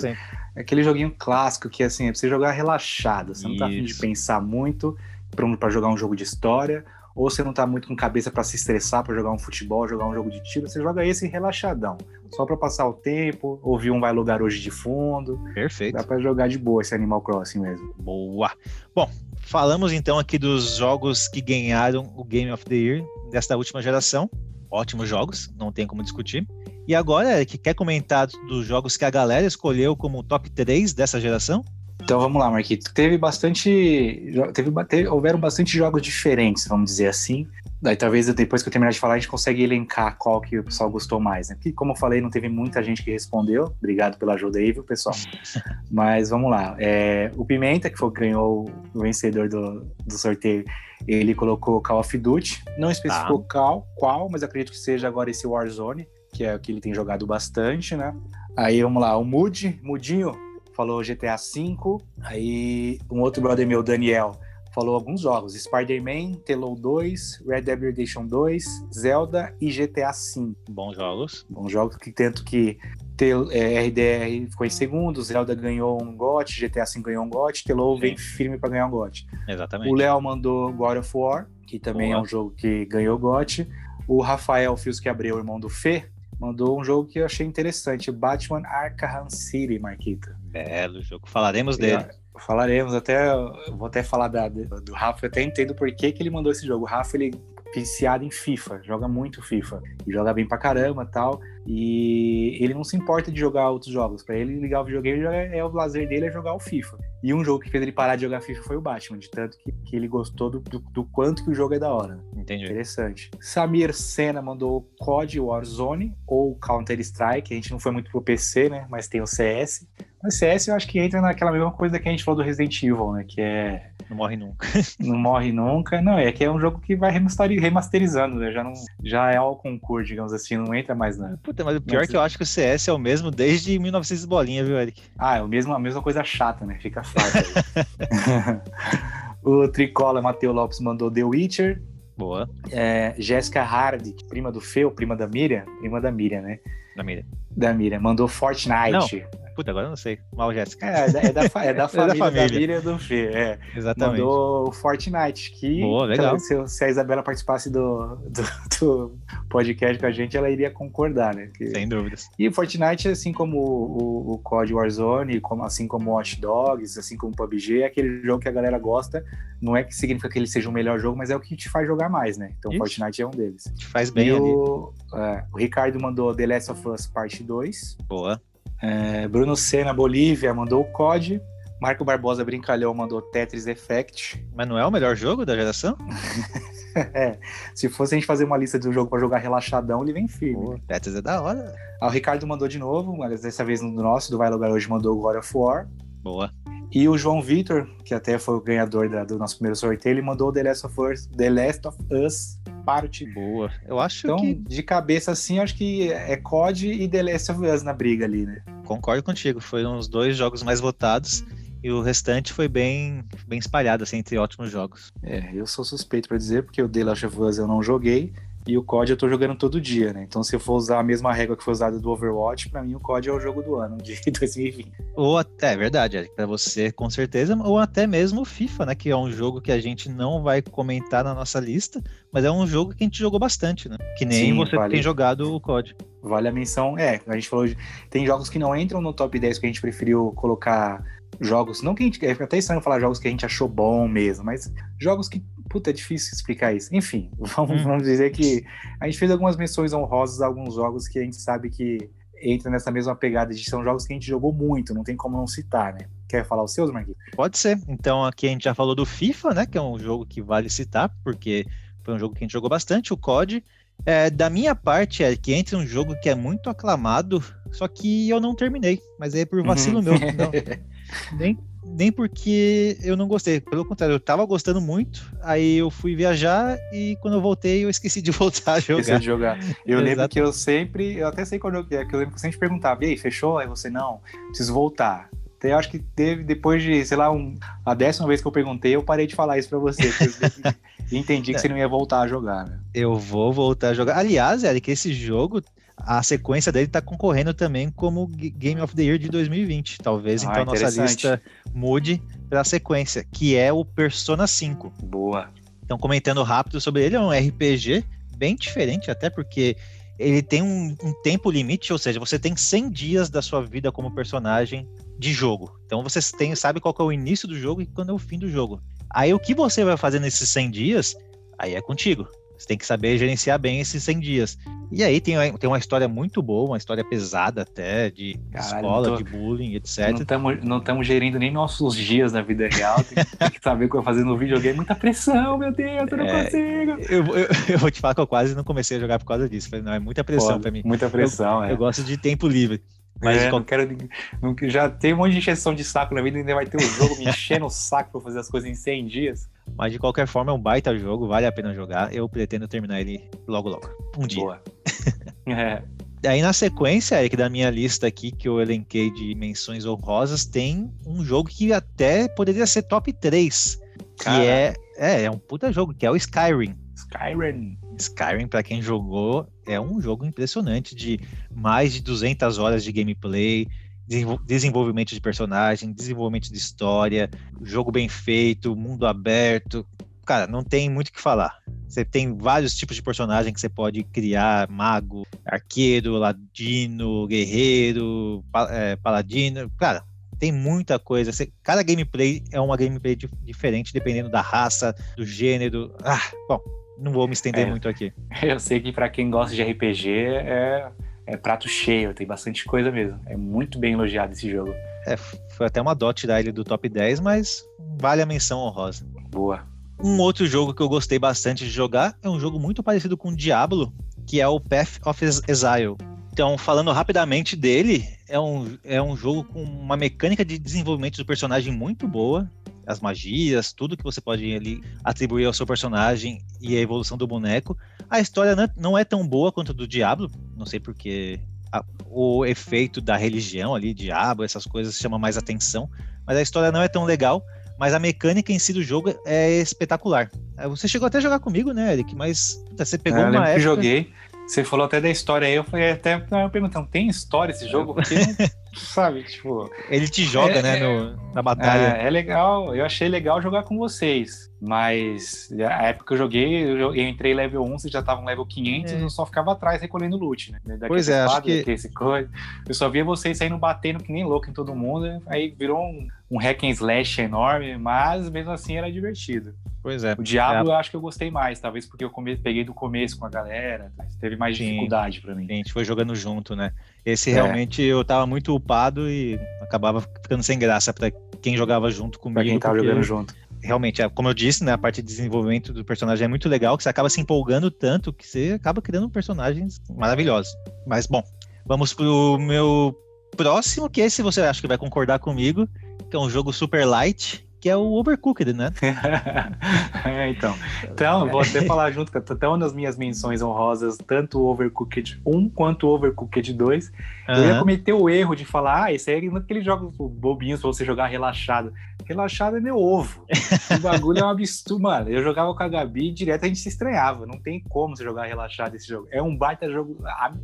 aquele joguinho clássico que assim, é pra você jogar relaxado. Você Isso. não tá afim de pensar muito para jogar um jogo de história ou você não tá muito com cabeça para se estressar para jogar um futebol, jogar um jogo de tiro, você joga esse relaxadão, só para passar o tempo, ouvir um vai lugar hoje de fundo. Perfeito. Dá para jogar de boa esse Animal Crossing mesmo. Boa. Bom, falamos então aqui dos jogos que ganharam o Game of the Year desta última geração. Ótimos jogos, não tem como discutir. E agora, que quer comentar dos jogos que a galera escolheu como top 3 dessa geração? Então vamos lá, Marquito. Teve bastante. Teve, teve, houveram bastante jogos diferentes, vamos dizer assim. Daí talvez depois que eu terminar de falar, a gente consegue elencar qual que o pessoal gostou mais, né? Porque, como eu falei, não teve muita gente que respondeu. Obrigado pela ajuda aí, viu, pessoal? Mas vamos lá. É, o Pimenta, que foi, ganhou o vencedor do, do sorteio, ele colocou Call of Duty. Não especificou tá. qual, qual, mas acredito que seja agora esse Warzone, que é o que ele tem jogado bastante, né? Aí vamos lá, o Mood, Mudinho, falou GTA V. Aí um outro brother meu, Daniel, falou alguns jogos: Spider-Man, Telo 2, Red Dead Redemption 2, Zelda e GTA V. Bons jogos. Bons jogos que tanto que é, RDR ficou em segundo, Zelda ganhou um GOT, GTA V ganhou um GOT, Telo vem firme para ganhar um GOT. Exatamente. O Léo mandou God of War, que também Boa. é um jogo que ganhou GOT. O Rafael Fios Abreu, irmão do Fê, mandou um jogo que eu achei interessante, Batman Arkham City, Marquita. Belo jogo, falaremos dele. Falaremos, até vou até falar da, do Rafa, eu até entendo por que, que ele mandou esse jogo. O Rafa, ele viciado em FIFA, joga muito FIFA, e joga bem pra caramba tal. E ele não se importa de jogar outros jogos. Para ele ligar o videogame é, é, o lazer dele é jogar o FIFA. E um jogo que fez ele parar de jogar FIFA foi o Batman, de tanto que, que ele gostou do, do, do, quanto que o jogo é da hora. Entendi. Interessante. Samir Senna mandou COD Warzone ou Counter Strike. A gente não foi muito pro PC, né? Mas tem o CS. Mas CS eu acho que entra naquela mesma coisa que a gente falou do Resident Evil, né? Que é. Não morre nunca. não morre nunca. Não, é que é um jogo que vai remasterizando, né? Já, não, já é ao concurso, digamos assim, não entra mais na. Puta, mas o pior é que eu acho que o CS é o mesmo desde 1900 bolinha, viu, Eric? Ah, é o mesmo, a mesma coisa chata, né? Fica fácil. o Tricola Matheus Lopes mandou The Witcher. Boa. É, Jéssica Hardy, prima do Feu, prima da Miriam, prima da Miriam, né? Da Miriam. Da Miriam, mandou Fortnite. Não. Puta, agora eu não sei. Mal, Jéssica. É, é da, é da, é da família, é da família. da Miriam do Fê. É. Exatamente. Mandou o Fortnite, que Boa, legal. Se, se, a Isabela participasse do, do, do, podcast com a gente, ela iria concordar, né? Que... Sem dúvidas. E o Fortnite, assim como o, o, o COD Warzone, como, assim como o Watch Dogs, assim como o PUBG, é aquele jogo que a galera gosta. Não é que significa que ele seja o melhor jogo, mas é o que te faz jogar mais, né? Então Fortnite é um deles. Te faz bem e o, é, o Ricardo mandou The Last of Us Parte 2. Boa. É, Bruno Senna, Bolívia, mandou o COD. Marco Barbosa Brincalhão mandou Tetris Effect. Mas não é o melhor jogo da geração? é, se fosse a gente fazer uma lista de um jogo para jogar relaxadão, ele vem firme. Pô, Tetris é da hora. Ah, o Ricardo mandou de novo, mas dessa vez no nosso, do Vai Lugar Hoje, mandou o God of War. Boa. E o João Vitor, que até foi o ganhador da, do nosso primeiro sorteio, ele mandou o The Last of Us, The Last of Us parte. Boa. Eu acho então, que. de cabeça assim, acho que é COD e The Last of Us na briga ali, né? Concordo contigo. Foram os dois jogos mais votados. E o restante foi bem, bem espalhado, assim, entre ótimos jogos. É, eu sou suspeito para dizer, porque o The Last of Us eu não joguei. E o COD eu tô jogando todo dia, né? Então, se eu for usar a mesma regra que foi usada do Overwatch, para mim o COD é o jogo do ano de 2020. Ou até, é verdade, Eric, pra você com certeza, ou até mesmo o FIFA, né? Que é um jogo que a gente não vai comentar na nossa lista, mas é um jogo que a gente jogou bastante, né? Que nem Sim, você vale. tem jogado o COD. Vale a menção, é, a gente falou, de, tem jogos que não entram no top 10 que a gente preferiu colocar jogos, não que a gente, é até estranho falar jogos que a gente achou bom mesmo, mas jogos que Puta, é difícil explicar isso. Enfim, vamos, hum. vamos dizer que a gente fez algumas menções honrosas a alguns jogos que a gente sabe que entra nessa mesma pegada de são jogos que a gente jogou muito, não tem como não citar, né? Quer falar os seus, Marquinhos? Pode ser. Então aqui a gente já falou do FIFA, né? Que é um jogo que vale citar, porque foi um jogo que a gente jogou bastante, o COD. É, da minha parte, é que entra um jogo que é muito aclamado, só que eu não terminei, mas é por vacilo uhum. meu. Não, nem, nem porque eu não gostei. Pelo contrário, eu tava gostando muito. Aí eu fui viajar e quando eu voltei, eu esqueci de voltar a jogar. Esqueci de jogar. Eu lembro que eu sempre, eu até sei quando eu, é, que eu lembro que eu sempre perguntava, e aí, fechou? Aí você, não, preciso voltar. Eu acho que teve, depois de, sei lá, um, a décima vez que eu perguntei, eu parei de falar isso pra você. e entendi que você não ia voltar a jogar, né? Eu vou voltar a jogar. Aliás, Eric, esse jogo a sequência dele está concorrendo também como Game of the Year de 2020. Talvez ah, então nossa lista mude para a sequência, que é o Persona 5. Boa. Então, comentando rápido sobre ele, é um RPG bem diferente, até porque ele tem um, um, tempo limite, ou seja, você tem 100 dias da sua vida como personagem de jogo. Então você tem, sabe qual é o início do jogo e quando é o fim do jogo. Aí o que você vai fazer nesses 100 dias, aí é contigo. Você tem que saber gerenciar bem esses 100 dias. E aí tem, tem uma história muito boa, uma história pesada até, de Caralho, escola, tô... de bullying, etc. Não estamos gerindo nem nossos dias na vida real. Tem, tem, que saber o que eu fazer no videogame. Muita pressão, meu Deus, eu não é, consigo. Eu, eu, eu, vou te falar que eu quase não comecei a jogar por causa disso. Falei, não, é muita pressão para mim. Muita pressão, eu, é. Eu gosto de tempo livre. Mas é, não quero. Não, já tem um monte de injeção de saco na vida, ainda vai ter um jogo me enchendo o saco pra fazer as coisas em 100 dias. Mas de qualquer forma é um baita jogo, vale a pena jogar. Eu pretendo terminar ele logo logo. Um dia. Boa. é. Aí na sequência, Eric, da minha lista aqui, que eu elenquei de menções honrosas, tem um jogo que até poderia ser top 3. Que é, é, é um puta jogo, que é o Skyrim. Skyrim. Skyrim, para quem jogou, é um jogo impressionante de mais de 200 horas de gameplay, desenvolvimento de personagem, desenvolvimento de história, jogo bem feito, mundo aberto. Cara, não tem muito o que falar. Você tem vários tipos de personagem que você pode criar: mago, arqueiro, ladino, guerreiro, é, paladino. Cara, tem muita coisa. Você, cada gameplay é uma gameplay diferente, dependendo da raça, do gênero. Ah, bom, não vou me estender é, muito aqui. Eu sei que para quem gosta de RPG é é prato cheio, tem bastante coisa mesmo. É muito bem elogiado esse jogo. É, foi até uma dot tirar ele do top 10, mas vale a menção honrosa. Boa. Um outro jogo que eu gostei bastante de jogar é um jogo muito parecido com Diablo, que é o Path of Exile. Então, falando rapidamente dele, é um, é um jogo com uma mecânica de desenvolvimento do personagem muito boa as magias, tudo que você pode ali atribuir ao seu personagem e a evolução do boneco. A história não é tão boa quanto a do Diablo, não sei porque a, o efeito da religião ali, Diabo, essas coisas chama mais atenção, mas a história não é tão legal. Mas a mecânica em si do jogo é espetacular. É, você chegou até a jogar comigo, né, Eric? Mas você pegou é, uma época... que joguei. Você falou até da história aí, eu fui até perguntando, tem história esse jogo? Porque sabe, tipo. Ele te joga, é, né, no, na batalha. É, é, legal, eu achei legal jogar com vocês. Mas a época que eu joguei, eu, eu entrei level 1, vocês já estavam level 500, é. eu só ficava atrás recolhendo loot, né? Daquele pois é, acho que... Esse coisa. Eu só via vocês saindo batendo que nem louco em todo mundo, aí virou um, um hack and slash enorme, mas mesmo assim era divertido. Pois é. O Diablo é. eu acho que eu gostei mais, talvez porque eu come... peguei do começo com a galera, teve mais Sim. dificuldade para mim. A gente foi jogando junto, né? Esse é. realmente eu tava muito upado e acabava ficando sem graça para quem jogava junto comigo. Pra quem tava jogando junto. Realmente, é, como eu disse, né, a parte de desenvolvimento do personagem é muito legal, que você acaba se empolgando tanto que você acaba criando personagens maravilhosos. Mas, bom, vamos pro meu próximo, que esse você acha que vai concordar comigo, que é um jogo super light, que é o Overcooked, né? é, então. Então, vou até falar junto, até uma das minhas menções honrosas, tanto o Overcooked 1 quanto o Overcooked 2. Uhum. Eu ia cometer o erro de falar, ah, esse aí é aqueles jogos bobinhos pra você jogar relaxado. Relaxado é meu ovo. o bagulho é um absurdo. Mano, eu jogava com a Gabi e direto a gente se estranhava. Não tem como você jogar relaxado esse jogo. É um baita jogo.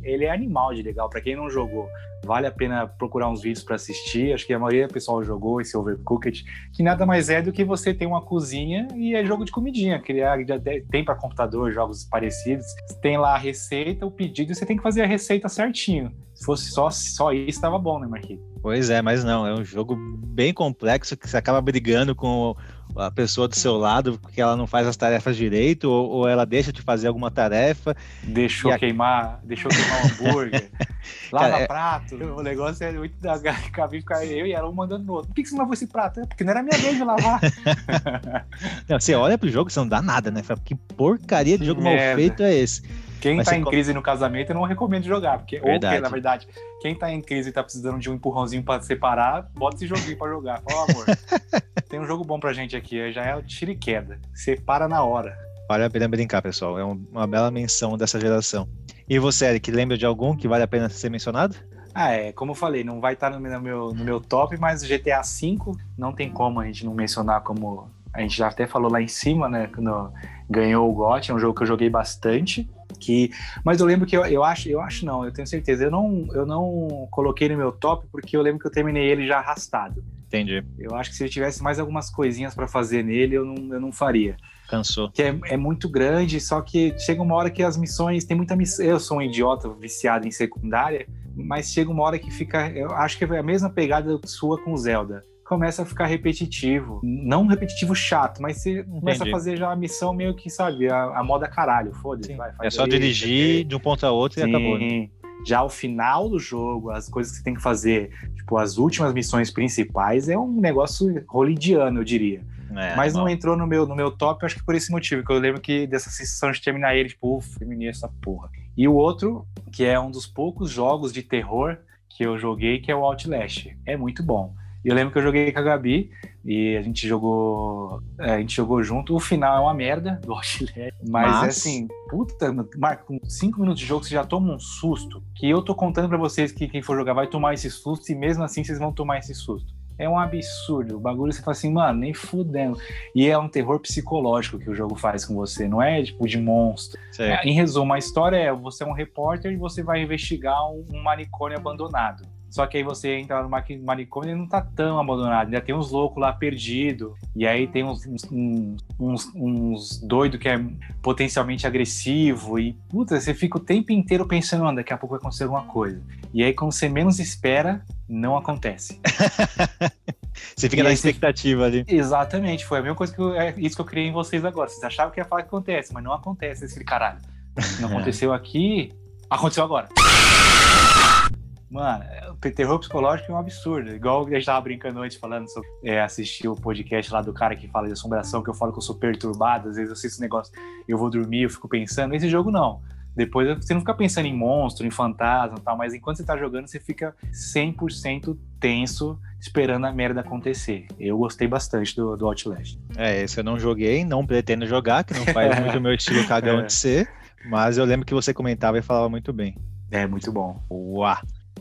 Ele é animal de legal. Pra quem não jogou, vale a pena procurar uns vídeos para assistir. Acho que a maioria do pessoal jogou esse Overcooked, que nada mais é do que você tem uma cozinha e é jogo de comidinha, já tem para computador jogos parecidos. Tem lá a receita, o pedido, você tem que fazer a receita certinho. Se fosse só, só isso, estava bom, né, Marquinhos? Pois é, mas não, é um jogo bem complexo que você acaba brigando com a pessoa do seu lado porque ela não faz as tarefas direito ou, ou ela deixa de fazer alguma tarefa. Deixou a... queimar, deixou queimar o hambúrguer, lava Cara, é... prato. O negócio é muito da cabine ficar eu e ela um mandando no outro. Por que, que você lavou esse prato? É porque não era minha vez de lavar. não, você olha pro jogo, você não dá nada, né? Que porcaria de jogo mal feito é esse? Quem Mas tá em crise no casamento, eu não recomendo jogar. Porque, ou que, na verdade, quem tá em crise e tá precisando de um empurrãozinho pra separar, bota esse joguinho pra jogar. Fala, amor, tem um jogo bom pra gente aqui, já é o tiro e queda. Separa na hora. Vale a pena brincar, pessoal. É uma bela menção dessa geração. E você, Eric, lembra de algum que vale a pena ser mencionado? Ah, é, como eu falei, não vai estar tá no meu, no meu top, mas o GTA V não tem como a gente não mencionar como. A gente já até falou lá em cima, né? Quando ganhou o GOT, é um jogo que eu joguei bastante que mas eu lembro que eu, eu acho eu acho não eu tenho certeza. Eu não eu não coloquei no meu top porque eu lembro que eu terminei ele já arrastado. Entendi. Eu acho que se eu tivesse mais algumas coisinhas para fazer nele eu não, eu não faria. Cansou. Que é, é muito grande só que chega uma hora que as missões tem muita missão eu sou um idiota viciado em secundária mas chega uma hora que fica eu acho que é a mesma pegada sua com Zelda começa a ficar repetitivo. Não repetitivo chato, mas você Entendi. começa a fazer já a missão meio que, sabe, a, a moda caralho, foda-se. É só aí, dirigir de um ponto a outro Sim. e acabou. Né? Já o final do jogo, as coisas que você tem que fazer, tipo, as últimas missões principais, é um negócio holidiano, eu diria. É, mas não entrou no meu, no meu top, acho que por esse motivo, que eu lembro que dessa sensação de terminar ele, tipo, uff, terminei essa porra. E o outro, que é um dos poucos jogos de terror que eu joguei, que é o Outlast. É muito bom. E eu lembro que eu joguei com a Gabi e a gente jogou, é, a gente jogou junto. O final é uma merda do Outlast, mas, mas... é assim, puta, Marco, com cinco minutos de jogo você já toma um susto. Que eu tô contando para vocês que quem for jogar vai tomar esse susto e mesmo assim vocês vão tomar esse susto. É um absurdo. O bagulho você fala assim, mano, nem fudendo. E é um terror psicológico que o jogo faz com você, não é tipo de monstro. É, em resumo, a história é: você é um repórter e você vai investigar um, um manicômio abandonado. Só que aí você entra no manicômio e não tá tão abandonado. Ainda tem uns loucos lá perdidos. E aí tem uns, uns, uns, uns doidos que é potencialmente agressivo. E, puta, você fica o tempo inteiro pensando, daqui a pouco vai acontecer alguma coisa. E aí, quando você menos espera, não acontece. você fica e na expectativa você... ali. Exatamente. Foi a mesma coisa que eu, é isso que eu criei em vocês agora. Vocês achavam que ia falar que acontece, mas não acontece. Esse caralho. Não aconteceu aqui, aconteceu agora. Mano, o terror psicológico é um absurdo. Igual a gente tava brincando antes, falando sobre é, assistir o podcast lá do cara que fala de assombração, que eu falo que eu sou perturbado, às vezes eu assisto esse negócio, eu vou dormir, eu fico pensando. Esse jogo não. Depois você não fica pensando em monstro, em fantasma e tal, mas enquanto você tá jogando, você fica 100% tenso, esperando a merda acontecer. Eu gostei bastante do, do Outlast. É, esse eu não joguei, não pretendo jogar, que não faz muito o meu estilo cagão é. de ser, mas eu lembro que você comentava e falava muito bem. É, muito bom. Uau!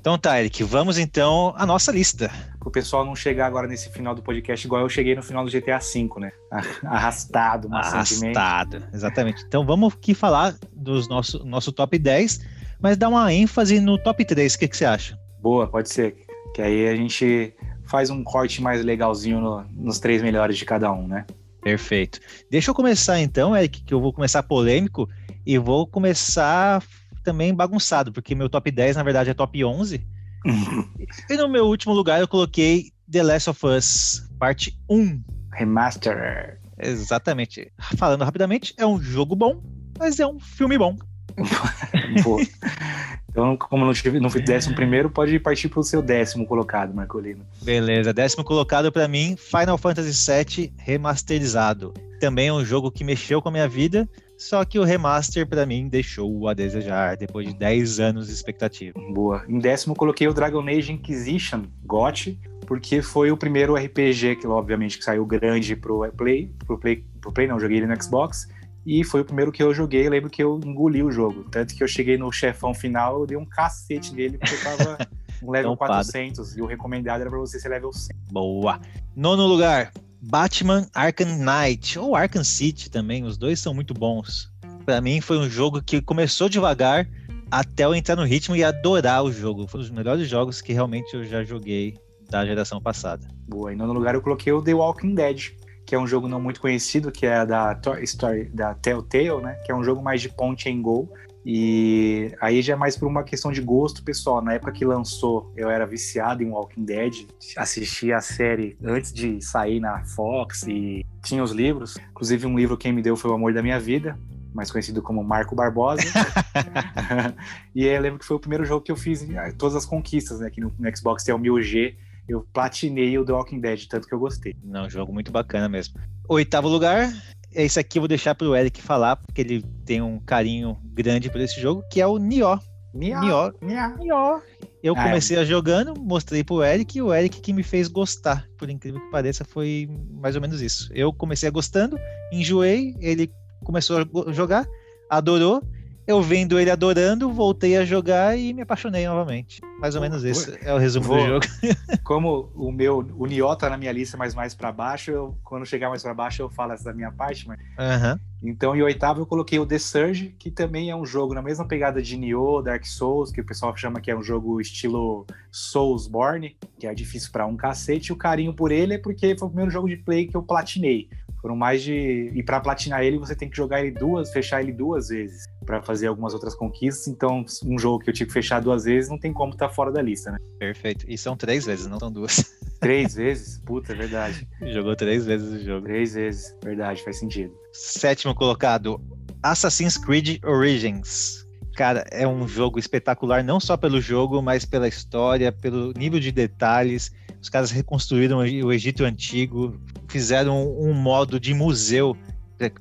Então tá, Eric, vamos então à nossa lista. Para o pessoal não chegar agora nesse final do podcast igual eu cheguei no final do GTA V, né? Arrastado, Arrastado, exatamente. Então vamos aqui falar dos nosso, nosso top 10, mas dar uma ênfase no top 3. O que, que você acha? Boa, pode ser. Que aí a gente faz um corte mais legalzinho no, nos três melhores de cada um, né? Perfeito. Deixa eu começar então, Eric, que eu vou começar polêmico e vou começar também bagunçado, porque meu top 10, na verdade, é top 11. e no meu último lugar eu coloquei The Last of Us, parte 1. Remaster. Exatamente. Falando rapidamente, é um jogo bom, mas é um filme bom. Então, como não, tive, não fui décimo primeiro, pode partir para o seu décimo colocado, Marcolino. Beleza, décimo colocado para mim, Final Fantasy VII remasterizado. Também é um jogo que mexeu com a minha vida, só que o remaster para mim deixou a desejar depois de 10 anos de expectativa. Boa. Em décimo coloquei o Dragon Age Inquisition GOT, porque foi o primeiro RPG que obviamente que saiu grande pro Play, pro Play, pro Play não, joguei ele no Xbox. E foi o primeiro que eu joguei, eu lembro que eu engoli o jogo. Tanto que eu cheguei no chefão final, eu dei um cacete nele, porque eu tava um level 400 e o recomendado era pra você ser level 100. Boa. Nono lugar, Batman Arkham Knight, ou Arkham City também, os dois são muito bons. Para mim foi um jogo que começou devagar até eu entrar no ritmo e adorar o jogo. Foi um dos melhores jogos que realmente eu já joguei da geração passada. Boa, em nono lugar eu coloquei o The Walking Dead, que é um jogo não muito conhecido, que é da Story da Telltale, né? Que é um jogo mais de ponte and go. E aí já é mais por uma questão de gosto pessoal. Na época que lançou, eu era viciado em Walking Dead, assistia a série antes de sair na Fox e tinha os livros. Inclusive, um livro quem me deu foi O Amor da Minha Vida, mais conhecido como Marco Barbosa. e eu lembro que foi o primeiro jogo que eu fiz todas as conquistas, né? Que no, no Xbox tem o 1000G. Eu platinei o The Walking Dead, tanto que eu gostei. Não, jogo muito bacana mesmo. Oitavo lugar, esse aqui eu vou deixar para o Eric falar, porque ele tem um carinho grande por esse jogo, que é o Nioh. Nioh. Nioh. Eu ah, comecei é. a jogando, mostrei pro Eric, e o Eric que me fez gostar. Por incrível que pareça, foi mais ou menos isso. Eu comecei a gostando, enjoei, ele começou a jogar, adorou, eu vendo ele adorando, voltei a jogar e me apaixonei novamente. Mais ou menos esse é o resumo Vou. do jogo. Como o meu, o Nioh tá na minha lista, mas mais para baixo, eu, quando chegar mais para baixo eu falo essa da minha parte, mas... Uhum. Então, em oitavo eu coloquei o The Surge, que também é um jogo na mesma pegada de Nioh, Dark Souls, que o pessoal chama que é um jogo estilo Soulsborne, que é difícil para um cacete. O carinho por ele é porque foi o primeiro jogo de play que eu platinei. Foram mais de. E para platinar ele, você tem que jogar ele duas, fechar ele duas vezes para fazer algumas outras conquistas. Então, um jogo que eu tive que fechar duas vezes não tem como estar tá fora da lista, né? Perfeito. E são três vezes, não são duas. Três vezes? Puta, é verdade. Jogou três vezes o jogo. Três vezes, verdade, faz sentido. Sétimo colocado, Assassin's Creed Origins. Cara, é um jogo espetacular, não só pelo jogo, mas pela história, pelo nível de detalhes. Os caras reconstruíram o Egito Antigo, fizeram um modo de museu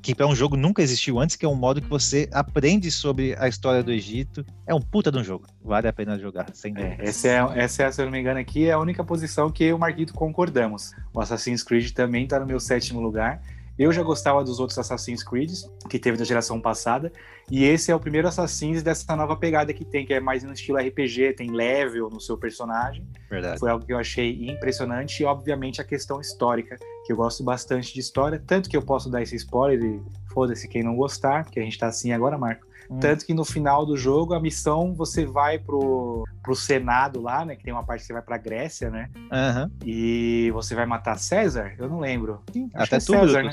que para um jogo nunca existiu antes, que é um modo que você aprende sobre a história do Egito. É um puta de um jogo. Vale a pena jogar, sem é, essa, é, essa é, se eu não me engano, aqui é a única posição que eu e o Marquito concordamos. O Assassin's Creed também está no meu sétimo lugar. Eu já gostava dos outros Assassin's Creed que teve da geração passada, e esse é o primeiro Assassin's dessa nova pegada que tem, que é mais no estilo RPG, tem level no seu personagem. Verdade. Foi algo que eu achei impressionante, e obviamente a questão histórica, que eu gosto bastante de história, tanto que eu posso dar esse spoiler e foda-se quem não gostar, porque a gente tá assim agora, Marco. Hum. Tanto que no final do jogo, a missão, você vai pro, pro Senado lá, né? Que tem uma parte que você vai pra Grécia, né? Uhum. E você vai matar César? Eu não lembro. Sim, Até é César, né?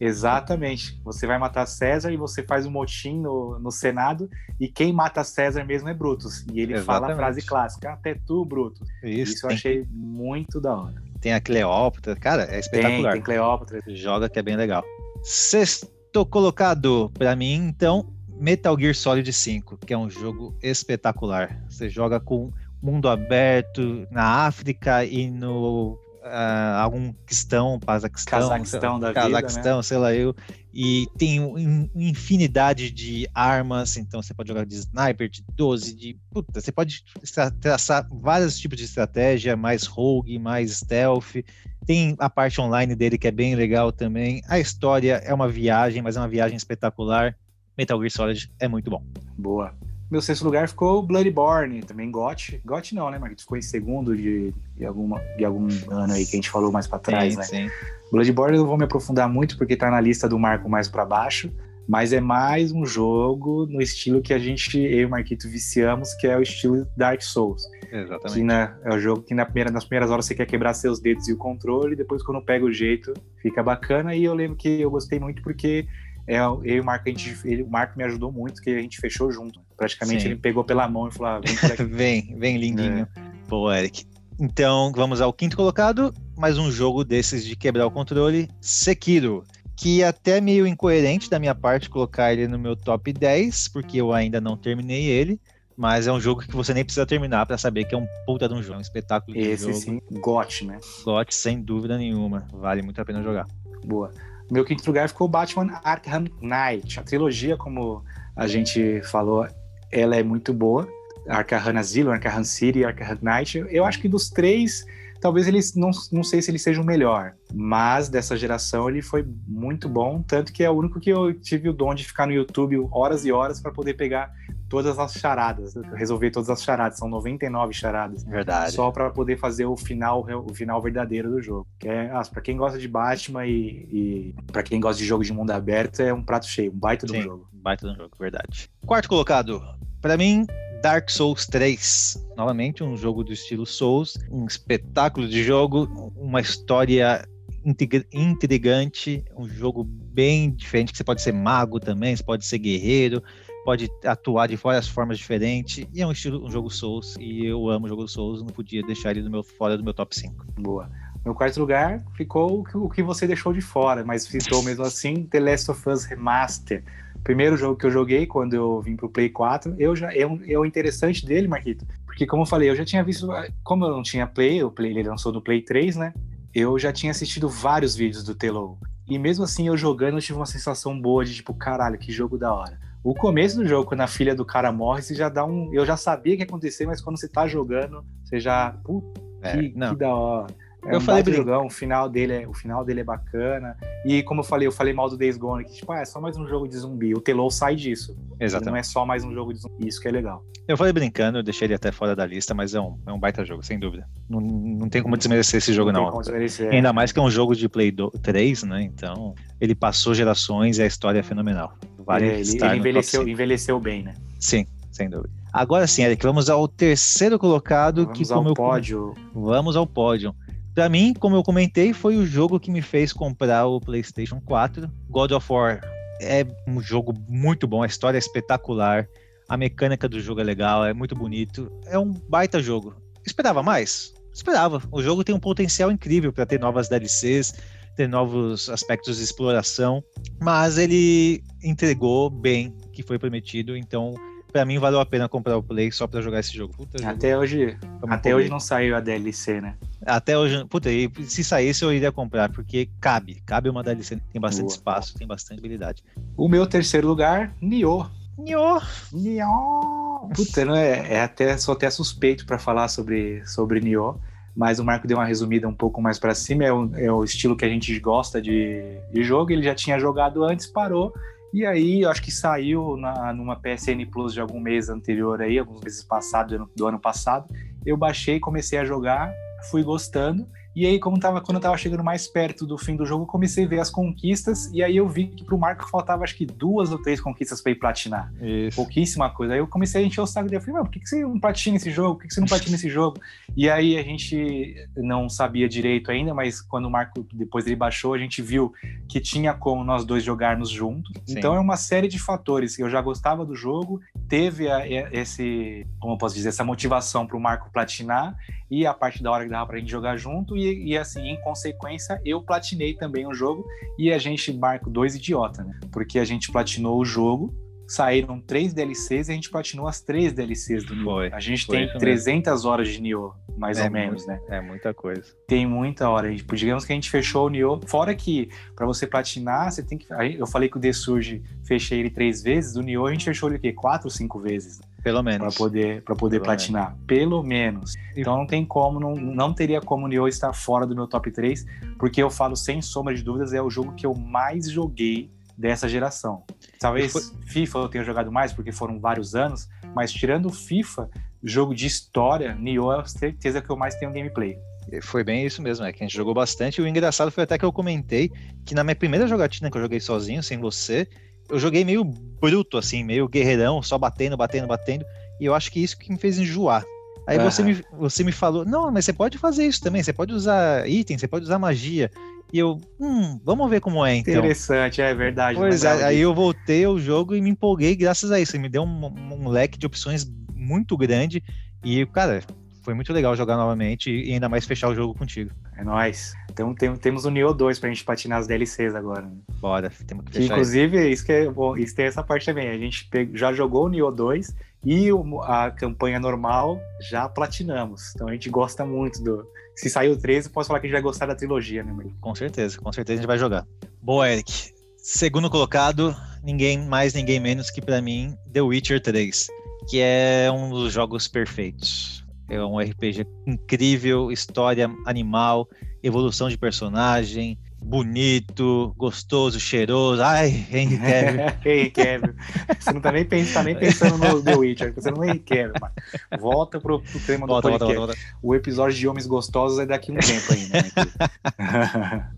Exatamente. Você vai matar César e você faz um motim no, no Senado e quem mata César mesmo é Brutus. E ele Exatamente. fala a frase clássica, até tu, Brutus. Isso, Isso eu achei muito da hora. Tem a Cleópatra, cara, é espetacular. Tem, tem Cleópatra. Joga que é bem legal. Sexto colocado para mim, então, Metal Gear Solid 5, que é um jogo espetacular. Você joga com mundo aberto na África e no uh, algum questão, Pazaquistão, Cazaquistão da Cazaquistão, vida, né? sei lá eu, e tem infinidade de armas, então você pode jogar de sniper, de 12, de puta, você pode traçar vários tipos de estratégia, mais rogue, mais stealth. Tem a parte online dele que é bem legal também. A história é uma viagem, mas é uma viagem espetacular. Metal Gear Solid é muito bom. Boa. Meu sexto lugar ficou Bloodborne, também GOT. GOT não, né, Marquinhos? Ficou em segundo de, de, alguma, de algum ano aí que a gente falou mais para trás, sim, né? Sim. Bloodborne eu não vou me aprofundar muito porque tá na lista do Marco mais para baixo, mas é mais um jogo no estilo que a gente, eu e o Marquito viciamos, que é o estilo Dark Souls. Exatamente. Que na, é o jogo que na primeira, nas primeiras horas você quer quebrar seus dedos e o controle, depois quando pega o jeito, fica bacana. E eu lembro que eu gostei muito porque é, eu e o Marco, a gente, ele, o Marco me ajudou muito, que a gente fechou junto. Praticamente Sim. ele pegou pela mão e falou: ah, vem, vem, vem, lindinho. É. Pô, Eric. Então, vamos ao quinto colocado, mais um jogo desses de quebrar o controle, Sekiro. Que é até meio incoerente da minha parte colocar ele no meu top 10, porque eu ainda não terminei ele. mas é um jogo que você nem precisa terminar para saber que é um puta de um jogo, um espetáculo de Esse jogo. sim, GOT, né? GOT, sem dúvida nenhuma, vale muito a pena jogar. Boa. Meu quinto lugar ficou Batman Arkham Knight. A trilogia, como a gente falou, ela é muito boa. Arkham Asylum, Arkham City, Arkham Knight. Eu acho que dos três, talvez eles não, não sei se ele seja o melhor, mas dessa geração ele foi muito bom, tanto que é o único que eu tive o dom de ficar no YouTube horas e horas para poder pegar todas as charadas, resolver todas as charadas, são 99 charadas. Verdade. Só para poder fazer o final, o final verdadeiro do jogo. Que é, ah, para quem gosta de Batman e, e para quem gosta de jogo de mundo aberto, é um prato cheio, um baita Sim, do jogo. Baita do jogo, verdade. Quarto colocado, para mim, Dark Souls 3. Novamente, um jogo do estilo Souls, um espetáculo de jogo, uma história intrigante, um jogo bem diferente, que você pode ser mago também, você pode ser guerreiro, pode atuar de várias formas diferentes, e é um estilo, um jogo Souls, e eu amo o jogo Souls, não podia deixar ele do meu, fora do meu top 5. Boa. No quarto lugar ficou o que você deixou de fora, mas ficou mesmo assim The Last of Us Remaster. Primeiro jogo que eu joguei quando eu vim pro Play 4. Eu já é, um, é o interessante dele, Marquito, porque como eu falei, eu já tinha visto, como eu não tinha Play, o Play ele lançou no Play 3, né? Eu já tinha assistido vários vídeos do Telo. E mesmo assim eu jogando, eu tive uma sensação boa de tipo, caralho, que jogo da hora. O começo do jogo, quando a filha do cara morre, você já dá um. Eu já sabia que ia acontecer, mas quando você tá jogando, você já. Puta, é, que, que da hora. É eu um falei jogão, o final dele é, o final dele é bacana. E como eu falei, eu falei mal do Days Gone, que tipo, ah, é só mais um jogo de zumbi. O Telou sai disso. Exatamente. Ele não é só mais um jogo de zumbi, isso que é legal. Eu falei brincando, eu deixei ele até fora da lista, mas é um, é um baita jogo, sem dúvida. Não, não tem como desmerecer esse jogo, não. não. Desmerecer, Ainda mais que é um jogo de Play 3, né? Então, ele passou gerações e a história é fenomenal. Vale é, ele, ele envelheceu, envelheceu bem, né? Sim, sem dúvida. Agora sim, Eric, vamos ao terceiro colocado. Vamos que, ao como pódio. Eu... Vamos ao pódio. Para mim, como eu comentei, foi o jogo que me fez comprar o PlayStation 4. God of War é um jogo muito bom, a história é espetacular, a mecânica do jogo é legal, é muito bonito, é um baita jogo. Esperava mais? Esperava. O jogo tem um potencial incrível para ter novas DLCs, ter novos aspectos de exploração, mas ele entregou bem o que foi prometido, então para mim valeu a pena comprar o Play só para jogar esse jogo. Puta, até jogo. hoje, até hoje não saiu a DLC, né? Até hoje, puta, e se saísse eu iria comprar, porque cabe, cabe uma DLC, tem bastante Boa. espaço, tem bastante habilidade. O meu terceiro lugar, Nioh. Nioh. Nioh. Puta, não é, é até sou até suspeito para falar sobre sobre Nioh mas o Marco deu uma resumida um pouco mais para cima. É o, é o, estilo que a gente gosta de, de, jogo. Ele já tinha jogado antes, parou e aí, acho que saiu na, numa PSN Plus de algum mês anterior aí, alguns meses passados, do, do ano passado. Eu baixei, comecei a jogar, fui gostando. E aí, como tava, quando eu tava chegando mais perto do fim do jogo, comecei a ver as conquistas. E aí eu vi que pro Marco faltava acho que duas ou três conquistas para ir platinar. Isso. Pouquíssima coisa. Aí eu comecei a encher o saco dele. Eu falei, por que, que você não platina esse jogo? Por que, que você não platina esse jogo? E aí a gente não sabia direito ainda, mas quando o Marco, depois ele baixou, a gente viu que tinha como nós dois jogarmos juntos. Sim. Então é uma série de fatores. Eu já gostava do jogo, teve a, esse, como eu posso dizer, essa motivação pro Marco platinar e a parte da hora que dava pra gente jogar junto. E e, assim, em consequência, eu platinei também o jogo e a gente marca dois idiota, né? Porque a gente platinou o jogo, saíram três DLCs e a gente platinou as três DLCs do Nioh. A gente tem 300 mesmo. horas de Nioh, mais é ou menos, muito, né? É muita coisa. Tem muita hora. Tipo, digamos que a gente fechou o Nioh. Fora que, para você platinar, você tem que. Eu falei que o The Surge fechei ele três vezes, o Nioh a gente fechou ele o quê? Quatro ou cinco vezes? Pelo menos. Para poder, pra poder Pelo platinar. Menos. Pelo menos. Então não tem como, não, não teria como o Nioh estar fora do meu top 3, porque eu falo sem sombra de dúvidas, é o jogo que eu mais joguei dessa geração. Talvez foi... FIFA eu tenha jogado mais, porque foram vários anos, mas tirando FIFA, jogo de história, Nioh é a certeza que eu mais tenho gameplay. Foi bem isso mesmo, é que a gente jogou bastante. E o engraçado foi até que eu comentei que na minha primeira jogatina que eu joguei sozinho, sem você, eu joguei meio bruto, assim, meio guerreirão, só batendo, batendo, batendo. E eu acho que isso que me fez enjoar. Aí uhum. você, me, você me falou, não, mas você pode fazer isso também, você pode usar item, você pode usar magia. E eu, hum, vamos ver como é então. Interessante, é verdade. Pois é, aí eu voltei ao jogo e me empolguei graças a isso. Ele me deu um, um leque de opções muito grande. E, cara, foi muito legal jogar novamente e ainda mais fechar o jogo contigo. É nóis. Então tem, temos o Nioh 2 pra gente patinar as DLCs agora. Né? Bora, temos que fechar. Inclusive, isso, que é, bom, isso tem essa parte também. A gente já jogou o Nioh 2 E a campanha normal já platinamos. Então a gente gosta muito do. Se sair o 13, posso falar que a gente vai gostar da trilogia, né, amigo? Com certeza, com certeza a gente vai jogar. Boa, Eric. Segundo colocado, ninguém mais, ninguém menos que para mim, The Witcher 3, que é um dos jogos perfeitos. É um RPG incrível, história animal, evolução de personagem, bonito, gostoso, cheiroso. Ai, Henry Cavill. Henry Cavill. Você não tá nem, pensando, tá nem pensando no The Witcher, você não é Henry Cavill. Volta pro, pro tema volta, do podcast. Volta, volta, o episódio de Homens Gostosos é daqui a um tempo ainda. Né?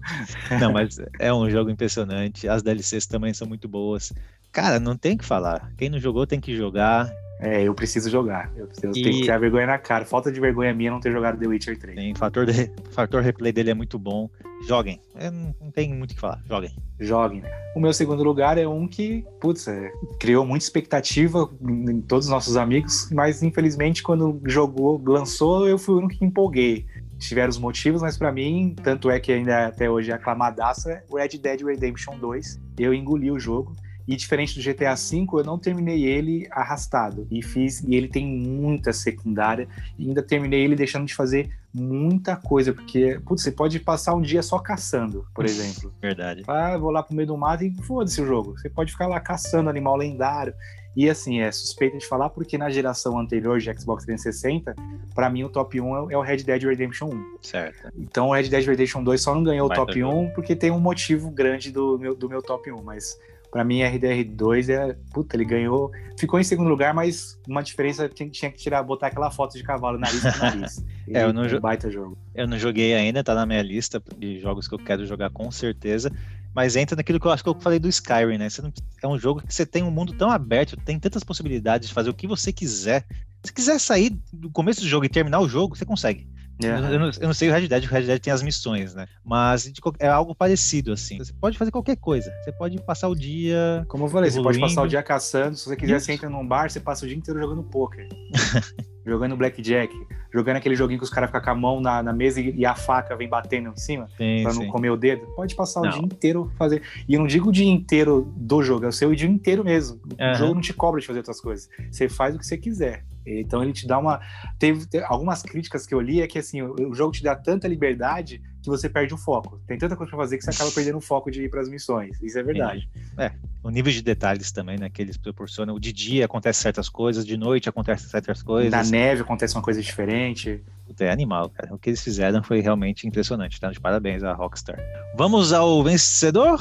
não, mas é um jogo impressionante. As DLCs também são muito boas. Cara, não tem que falar. Quem não jogou tem que jogar. É, eu preciso jogar. Eu, eu e... tenho que ter vergonha na cara. Falta de vergonha minha não ter jogado The Witcher 3. Tem, fator, de, fator replay dele é muito bom. Joguem. É, não tem muito o que falar. Joguem. Joguem. O meu segundo lugar é um que, putz, é, criou muita expectativa em todos os nossos amigos, mas infelizmente quando jogou, lançou, eu fui o único que empolguei. Tiveram os motivos, mas para mim, tanto é que ainda até hoje é aclamadaça, Red Dead Redemption 2. Eu engoli o jogo. E diferente do GTA V, eu não terminei ele arrastado. E fiz, e ele tem muita secundária. E ainda terminei ele deixando de fazer muita coisa, porque, putz, você pode passar um dia só caçando, por exemplo. Verdade. Ah, vou lá pro meio do mato e foda-se o jogo. Você pode ficar lá caçando animal lendário. E assim, é suspeita de falar porque na geração anterior de Xbox 360, para mim o top 1 é o Red Dead Redemption 1. Certo. Então o Red Dead Redemption 2 só não ganhou Vai o top 1 porque tem um motivo grande do meu, do meu top 1, mas para mim, RDR2 é. Puta, ele ganhou. Ficou em segundo lugar, mas uma diferença tinha, tinha que tirar, botar aquela foto de cavalo, nariz com nariz. é, eu não um baita jogo. Eu não joguei ainda, tá na minha lista de jogos que eu quero jogar com certeza. Mas entra naquilo que eu acho que eu falei do Skyrim, né? Não, é um jogo que você tem um mundo tão aberto, tem tantas possibilidades de fazer o que você quiser. Se quiser sair do começo do jogo e terminar o jogo, você consegue. Yeah. Eu, não, eu, não, sei o Red Dead, o Red Dead tem as missões, né? Mas é algo parecido, assim. Você pode fazer qualquer coisa. Você pode passar o dia. Como eu falei, evoluindo. você pode passar o dia caçando. Se você quiser, Isso. você entra num bar, você passa o dia inteiro jogando poker. jogando blackjack, jogando aquele joguinho que os caras ficam com a mão na, na mesa e, e, a faca vem batendo em cima pra não comer o dedo. Pode passar não. o dia inteiro fazer. E eu não digo o dia inteiro do jogo, é o seu dia inteiro mesmo. Uhum. O jogo não te cobra de fazer outras coisas. Você faz o que você quiser. Então ele te dá uma. Teve, teve algumas críticas que eu li é que assim, o, o, jogo te dá tanta liberdade que você perde o foco. Tem tanta coisa pra fazer que você acaba perdendo o foco de ir para as missões. Isso é verdade. É, o nível de detalhes também, né, que eles proporcionam. De dia acontece certas coisas, de noite acontecem certas coisas. Na neve acontece uma coisa diferente. É animal, cara. O que eles fizeram foi realmente impressionante. Tá? De parabéns à Rockstar. Vamos ao vencedor?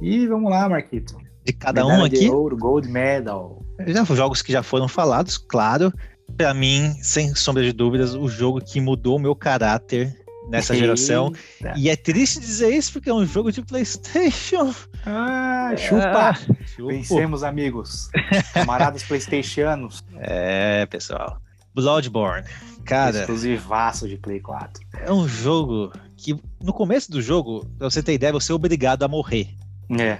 E vamos lá, Marquito. De cada Medalha um aqui. De ouro, gold medal. Já jogos que já foram falados, claro. Para mim, sem sombra de dúvidas, o jogo que mudou o meu caráter nessa Eita. geração. E é triste dizer isso porque é um jogo de PlayStation. Ah, chupa! Ah, Vencemos, amigos. Camaradas PlayStationanos. É, pessoal. Bloodborne. Cara. Exclusivaço de Play 4. É um jogo que, no começo do jogo, pra você ter ideia, você é obrigado a morrer. É.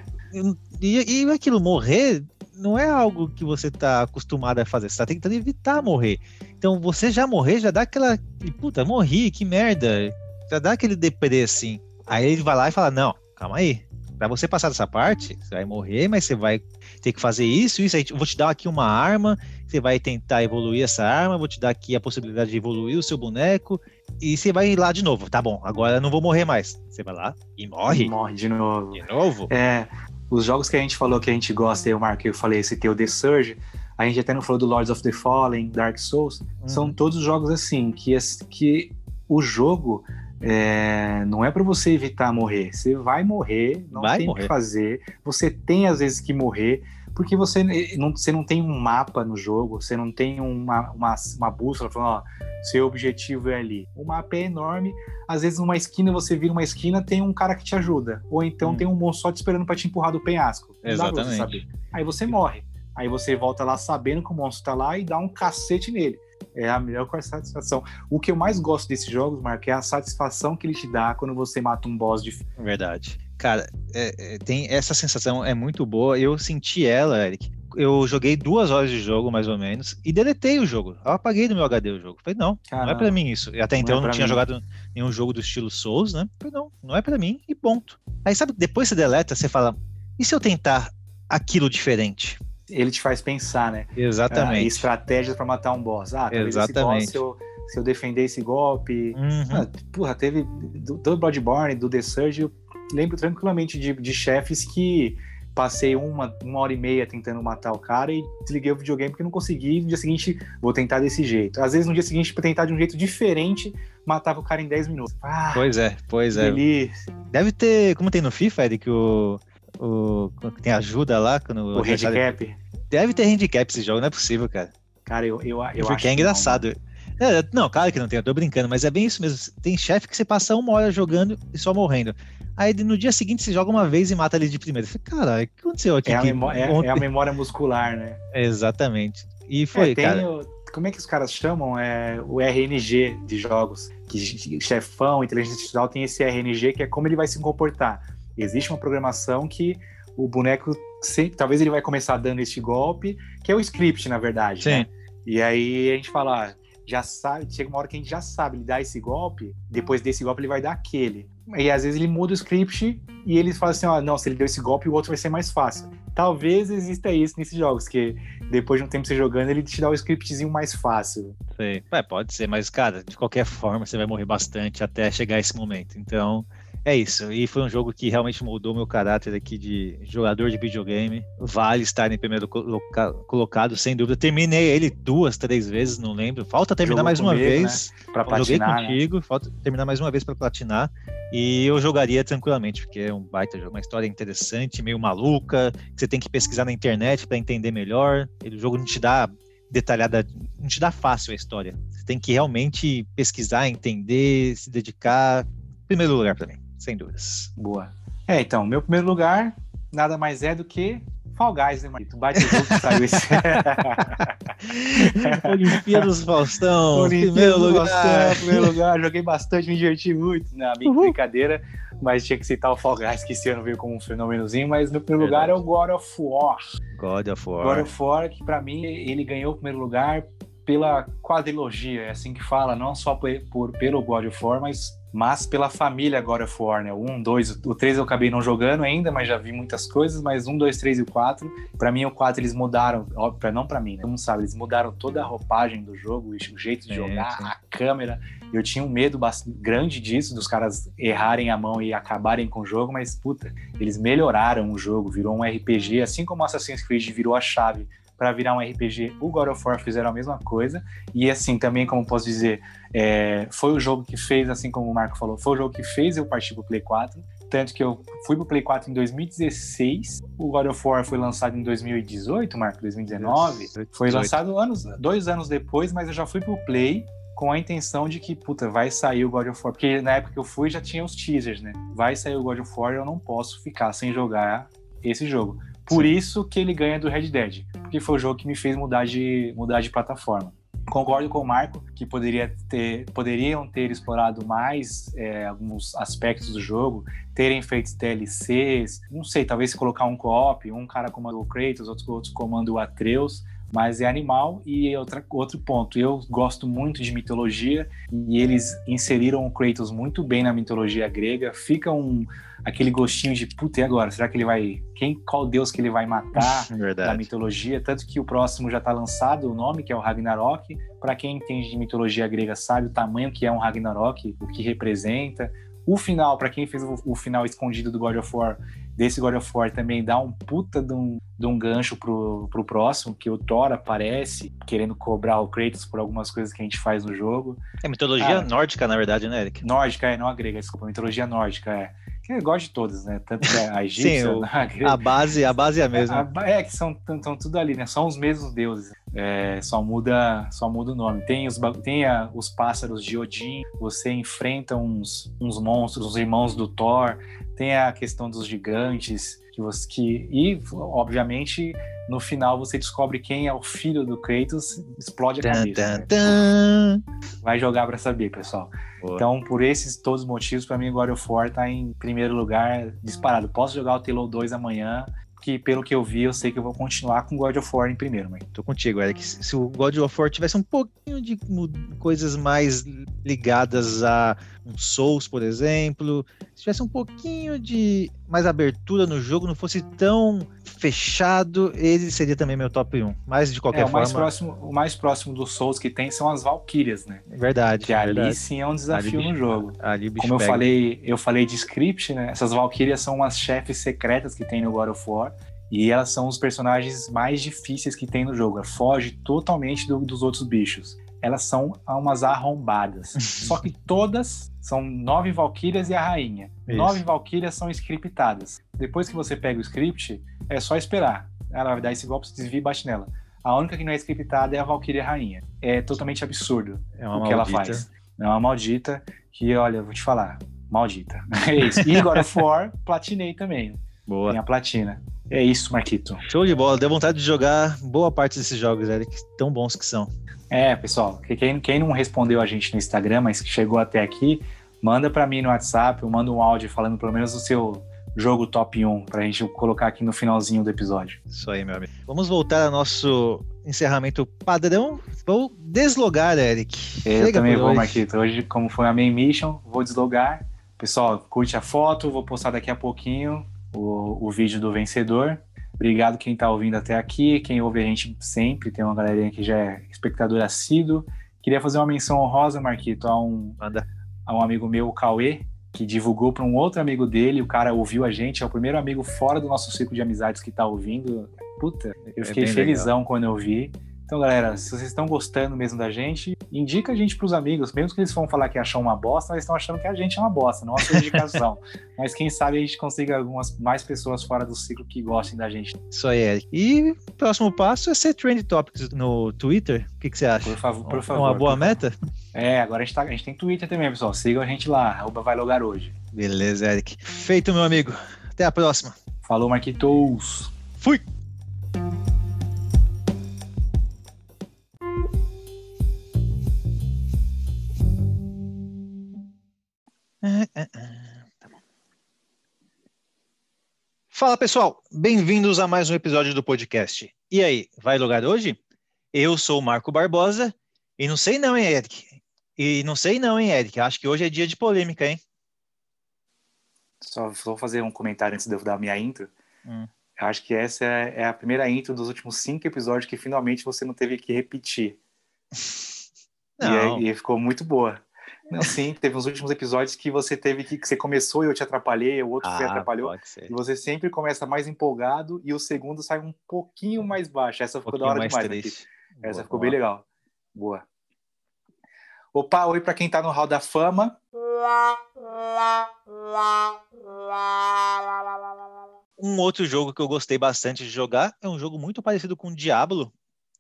E, e aquilo, morrer não é algo que você tá acostumado a fazer, você tá tentando evitar morrer. Então você já morrer, já dá aquela. Puta, morri, que merda. Já dá aquele deprê assim. Aí ele vai lá e fala: Não, calma aí. Pra você passar dessa parte, você vai morrer, mas você vai ter que fazer isso, isso. Aí eu vou te dar aqui uma arma, você vai tentar evoluir essa arma, vou te dar aqui a possibilidade de evoluir o seu boneco, e você vai lá de novo. Tá bom, agora eu não vou morrer mais. Você vai lá e morre. E morre de novo. De novo? É, os jogos que a gente falou que a gente gosta, eu marquei, eu falei, esse teu The Surge, a gente até não falou do Lords of the Fallen, Dark Souls, uhum. são todos jogos assim, que, que o jogo é, não é para você evitar morrer, você vai morrer, não vai tem o que fazer, você tem às vezes que morrer, porque você não, você não tem um mapa no jogo, você não tem uma, uma, uma bússola falando, ó, seu objetivo é ali. O mapa é enorme, às vezes numa esquina você vira uma esquina, tem um cara que te ajuda, ou então hum. tem um monstro só te esperando para te empurrar do penhasco. Exatamente. Você Aí você morre. Aí você volta lá sabendo que o monstro tá lá e dá um cacete nele. É a melhor satisfação. O que eu mais gosto desses jogos, Marco, é a satisfação que ele te dá quando você mata um boss de. Verdade. Cara, é, é, tem essa sensação é muito boa. Eu senti ela, Eric. Eu joguei duas horas de jogo, mais ou menos, e deletei o jogo. Eu apaguei do meu HD o jogo. Falei, não, Caramba. não é para mim isso. E até então não é eu não tinha mim. jogado nenhum jogo do estilo Souls, né? Falei, não, não é para mim, e ponto. Aí sabe, depois você deleta, você fala, e se eu tentar aquilo diferente? ele te faz pensar, né? Exatamente. Ah, estratégias para matar um boss. Ah, talvez Exatamente. esse boss, se eu, se eu defender esse golpe. Uhum. Ah, porra, teve do, do Bloodborne, do The Surge, eu lembro tranquilamente de, de chefes que passei uma, uma hora e meia tentando matar o cara e desliguei o videogame porque não consegui. No dia seguinte, vou tentar desse jeito. Às vezes, no dia seguinte, pra tentar de um jeito diferente, matava o cara em 10 minutos. Ah, Pois é, pois é. delícia. Deve ter, como tem no FIFA, Eric, o, o que tem ajuda lá quando O handicap. Deve ter handicap esse jogo, não é possível, cara. Cara, eu, eu, eu acho Porque é que não, engraçado. É, não, claro que não tem, eu tô brincando, mas é bem isso mesmo. Tem chefe que você passa uma hora jogando e só morrendo. Aí no dia seguinte você joga uma vez e mata ele de primeira. Caralho, o que aconteceu aqui? É a, que memó- é- é a memória muscular, né? Exatamente. E foi, É, tem cara. o- como é que os caras chamam? É, o RNG de jogos. Que chefão, inteligência artificial tem esse RNG que é como ele vai se comportar. Existe uma programação que o boneco, sempre, talvez ele vai começar dando este golpe, que é o script, na verdade. Sim. né? E aí a gente fala, ah, já sabe, chega uma hora que a gente já sabe, ele dá esse golpe, depois desse golpe ele vai dar aquele. E às vezes ele muda o script e ele fala assim, ó, não, se ele deu esse golpe, o outro vai ser mais fácil. Talvez exista isso nesses jogos, que depois de um tempo você jogando, ele te dá o scriptzinho mais fácil. Sei. Ué, pode ser, mas, cara, de qualquer forma você vai morrer bastante até chegar esse momento. Então, é isso. E foi um jogo que realmente moldou meu caráter aqui de jogador de videogame. Vale estar em primeiro coloca- colocado, sem dúvida. Terminei ele duas, três vezes, não lembro. Falta terminar Jogou mais uma comigo, vez. Pra Joguei platinar, né? contigo, falta terminar mais uma vez para platinar. E eu jogaria tranquilamente, porque é um baita jogo, uma história interessante, meio maluca, que você tem que pesquisar na internet para entender melhor. Ele, o jogo não te dá detalhada, não te dá fácil a história. Você tem que realmente pesquisar, entender, se dedicar. Primeiro lugar para mim, sem dúvidas. Boa. É, então, meu primeiro lugar nada mais é do que Fall Guys, né, Marito? Bate o jogo que saiu esse. Olimpíadas Faustão, Olimpíadas primeiro lugar. Faustão, primeiro lugar. Joguei bastante, me diverti muito. Não, minha Uhul. brincadeira, mas tinha que citar o Fall Guys, que esse ano veio como um fenômenozinho. Mas meu primeiro Verdade. lugar é o God of War. God of War. God of War, que pra mim ele ganhou o primeiro lugar pela quadrilogia, é assim que fala, não só por, por- pelo God of War, mas, mas pela família God of War, né? O 1, 2, o 3 eu acabei não jogando ainda, mas já vi muitas coisas, mas 1, 2, 3 e o 4, pra mim o 4 eles mudaram, óbvio, não pra mim, né? Todo mundo sabe, eles mudaram toda a roupagem do jogo, o jeito de Sim, jogar, sim. a câmera. Eu tinha um medo bastante grande disso, dos caras errarem a mão e acabarem com o jogo, mas puta, eles melhoraram o jogo, virou um RPG, assim como Assassin's Creed virou a chave para virar um RPG, o God of War fizeram a mesma coisa. E assim, também, como posso dizer, é, foi o jogo que fez, assim como o Marco falou, foi o jogo que fez eu partir pro Play 4. Tanto que eu fui pro Play 4 em 2016, o God of War foi lançado em 2018, Marco, 2019. Foi 18. lançado anos, dois anos depois, mas eu já fui pro Play com a intenção de que, puta, vai sair o God of War. Porque na época que eu fui já tinha os teasers, né? Vai sair o God of War eu não posso ficar sem jogar esse jogo. Por Sim. isso que ele ganha do Red Dead, porque foi o jogo que me fez mudar de, mudar de plataforma. Concordo com o Marco que poderia ter, poderiam ter explorado mais é, alguns aspectos do jogo, terem feito DLCs, não sei, talvez colocar um co-op, um cara comanda o Kratos, outro, outro comanda o Atreus, mas é animal. E outra, outro ponto, eu gosto muito de mitologia e eles inseriram o Kratos muito bem na mitologia grega. Fica um aquele gostinho de puta, e agora? Será que ele vai. Quem, qual deus que ele vai matar? da Verdade. mitologia, tanto que o próximo já está lançado o nome, que é o Ragnarok. Para quem entende de mitologia grega sabe o tamanho que é um Ragnarok, o que representa. O final, para quem fez o, o final escondido do God of War, desse God of War também dá um puta de um, de um gancho pro, pro próximo, que o Thor aparece querendo cobrar o Kratos por algumas coisas que a gente faz no jogo. É mitologia Ah. nórdica, na verdade, né, Eric? Nórdica, é, não a grega, desculpa, mitologia nórdica, é. Eu gosto de todas, né? Tanto a egípcia, o- a grega. A base, a base é a mesma. Ah, É, que são, são tudo ali, né? São os mesmos deuses. É, só muda só muda o nome. Tem os, tem a- os pássaros de Odin, você enfrenta uns, uns monstros, os irmãos do Thor, tem a questão dos gigantes, que você que e obviamente no final você descobre quem é o filho do Kratos, explode a cabeça. tan, né? Vai jogar pra saber, pessoal. Boa. Então, por esses todos os motivos, pra mim, God of War tá em primeiro lugar, disparado. Posso jogar o Halo 2 amanhã, que pelo que eu vi, eu sei que eu vou continuar com God of War em primeiro, mas Tô contigo, Eric. Se o God of War tivesse um pouquinho de coisas mais ligadas a um Souls, por exemplo, se tivesse um pouquinho de mais abertura no jogo, não fosse tão fechado, ele seria também meu top 1. Mas de qualquer é, o forma. Mais próximo, o mais próximo dos Souls que tem são as Valkyrias, né? Verdade. Que verdade. ali sim é um desafio no jogo. Ali, Como eu falei, eu falei de script, né? Essas Valkyrias são umas chefes secretas que tem no God of War. E elas são os personagens mais difíceis que tem no jogo. Ela foge totalmente do, dos outros bichos. Elas são umas arrombadas. Só que todas são nove Valkyrias e a rainha. Isso. Nove Valkyrias são scriptadas. Depois que você pega o script, é só esperar. Ela vai dar esse golpe, se desvia e bate nela. A única que não é scriptada é a Valkyria Rainha. É totalmente absurdo é o que maldita. ela faz. É uma maldita que, olha, vou te falar, maldita. É isso. E God of War, platinei também. Boa. Tem a platina. É isso, Marquito. Show de bola. Deu vontade de jogar boa parte desses jogos, Eric. Tão bons que são. É, pessoal. Quem, quem não respondeu a gente no Instagram, mas que chegou até aqui, manda para mim no WhatsApp, ou manda um áudio falando pelo menos o seu jogo top 1 pra gente colocar aqui no finalzinho do episódio. Isso aí, meu amigo. Vamos voltar ao nosso encerramento padrão. Vou deslogar, Eric. Eu Chega também vou, hoje. Marquito. Hoje, como foi a main mission, vou deslogar. Pessoal, curte a foto, vou postar daqui a pouquinho o, o vídeo do vencedor. Obrigado quem está ouvindo até aqui, quem ouve a gente sempre, tem uma galerinha que já é espectador assíduo. Queria fazer uma menção honrosa, Marquito, a um, a um amigo meu, o Cauê, que divulgou para um outro amigo dele, o cara ouviu a gente, é o primeiro amigo fora do nosso ciclo de amizades que está ouvindo. Puta, eu é fiquei é felizão legal. quando eu vi. Então, galera, se vocês estão gostando mesmo da gente, indica a gente pros amigos, mesmo que eles vão falar que acham uma bosta, eles estão achando que a gente é uma bosta, não a sua indicação. Mas quem sabe a gente consiga algumas mais pessoas fora do ciclo que gostem da gente. Isso aí, Eric. E o próximo passo é ser Trend Topics no Twitter. O que, que você acha? Por favor, por favor. Uma boa meta? É, agora a gente, tá, a gente tem Twitter também, pessoal. Sigam a gente lá, arroba vai logar hoje. Beleza, Eric. Feito, meu amigo. Até a próxima. Falou, Marquitos. Fui! Fala pessoal, bem-vindos a mais um episódio do podcast. E aí, vai logar hoje? Eu sou o Marco Barbosa e não sei não, hein, Eric? E não sei não, hein, Eric? Acho que hoje é dia de polêmica, hein? Só vou fazer um comentário antes de eu dar a minha intro. Hum. Acho que essa é a primeira intro dos últimos cinco episódios que finalmente você não teve que repetir. Não. E, e ficou muito boa. Não, sim, teve uns últimos episódios que você teve que, que você começou e eu te atrapalhei, o outro ah, atrapalhou. E você sempre começa mais empolgado e o segundo sai um pouquinho mais baixo. Essa um ficou da hora demais. Aqui. Essa boa, ficou boa. bem legal. Boa. Opa, oi para quem tá no Hall da Fama. Um outro jogo que eu gostei bastante de jogar é um jogo muito parecido com o Diablo,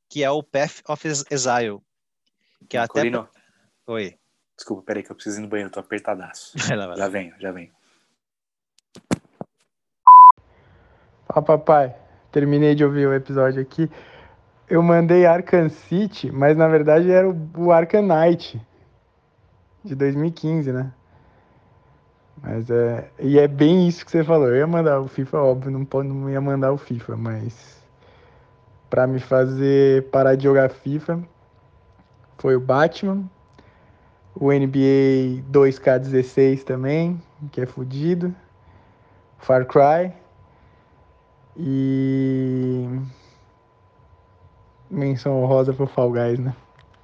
que é o Path of Exile. Que é até. Oi. Desculpa, peraí que eu preciso ir no banheiro, tô apertadaço. Vai lá, vai lá. Já venho, já venho. Fala, papai. Terminei de ouvir o episódio aqui. Eu mandei Arkham City, mas na verdade era o Arkham Knight de 2015, né? Mas é. E é bem isso que você falou. Eu ia mandar o FIFA, óbvio, não, pode, não ia mandar o FIFA, mas. Pra me fazer parar de jogar FIFA foi o Batman, o NBA 2K16 também, que é fodido. Far Cry. E. Menção honrosa pro Fall Guys, né?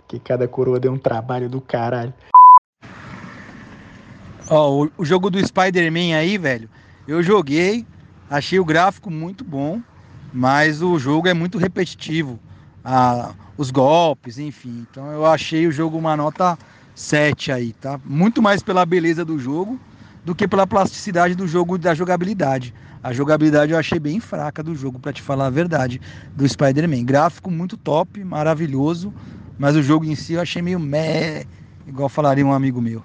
Que cada coroa deu um trabalho do caralho. Ó, oh, o, jogo do Spider-Man aí, velho, eu joguei, achei o gráfico muito bom, mas o jogo é muito repetitivo. Ah, os golpes, enfim. Então eu achei o jogo uma nota 7 aí, tá? Muito mais pela beleza do jogo do que pela plasticidade do jogo da jogabilidade. A jogabilidade eu achei bem fraca do jogo, para te falar a verdade, do Spider-Man. Gráfico muito top, maravilhoso, mas o jogo em si eu achei meio meh, igual falaria um amigo meu.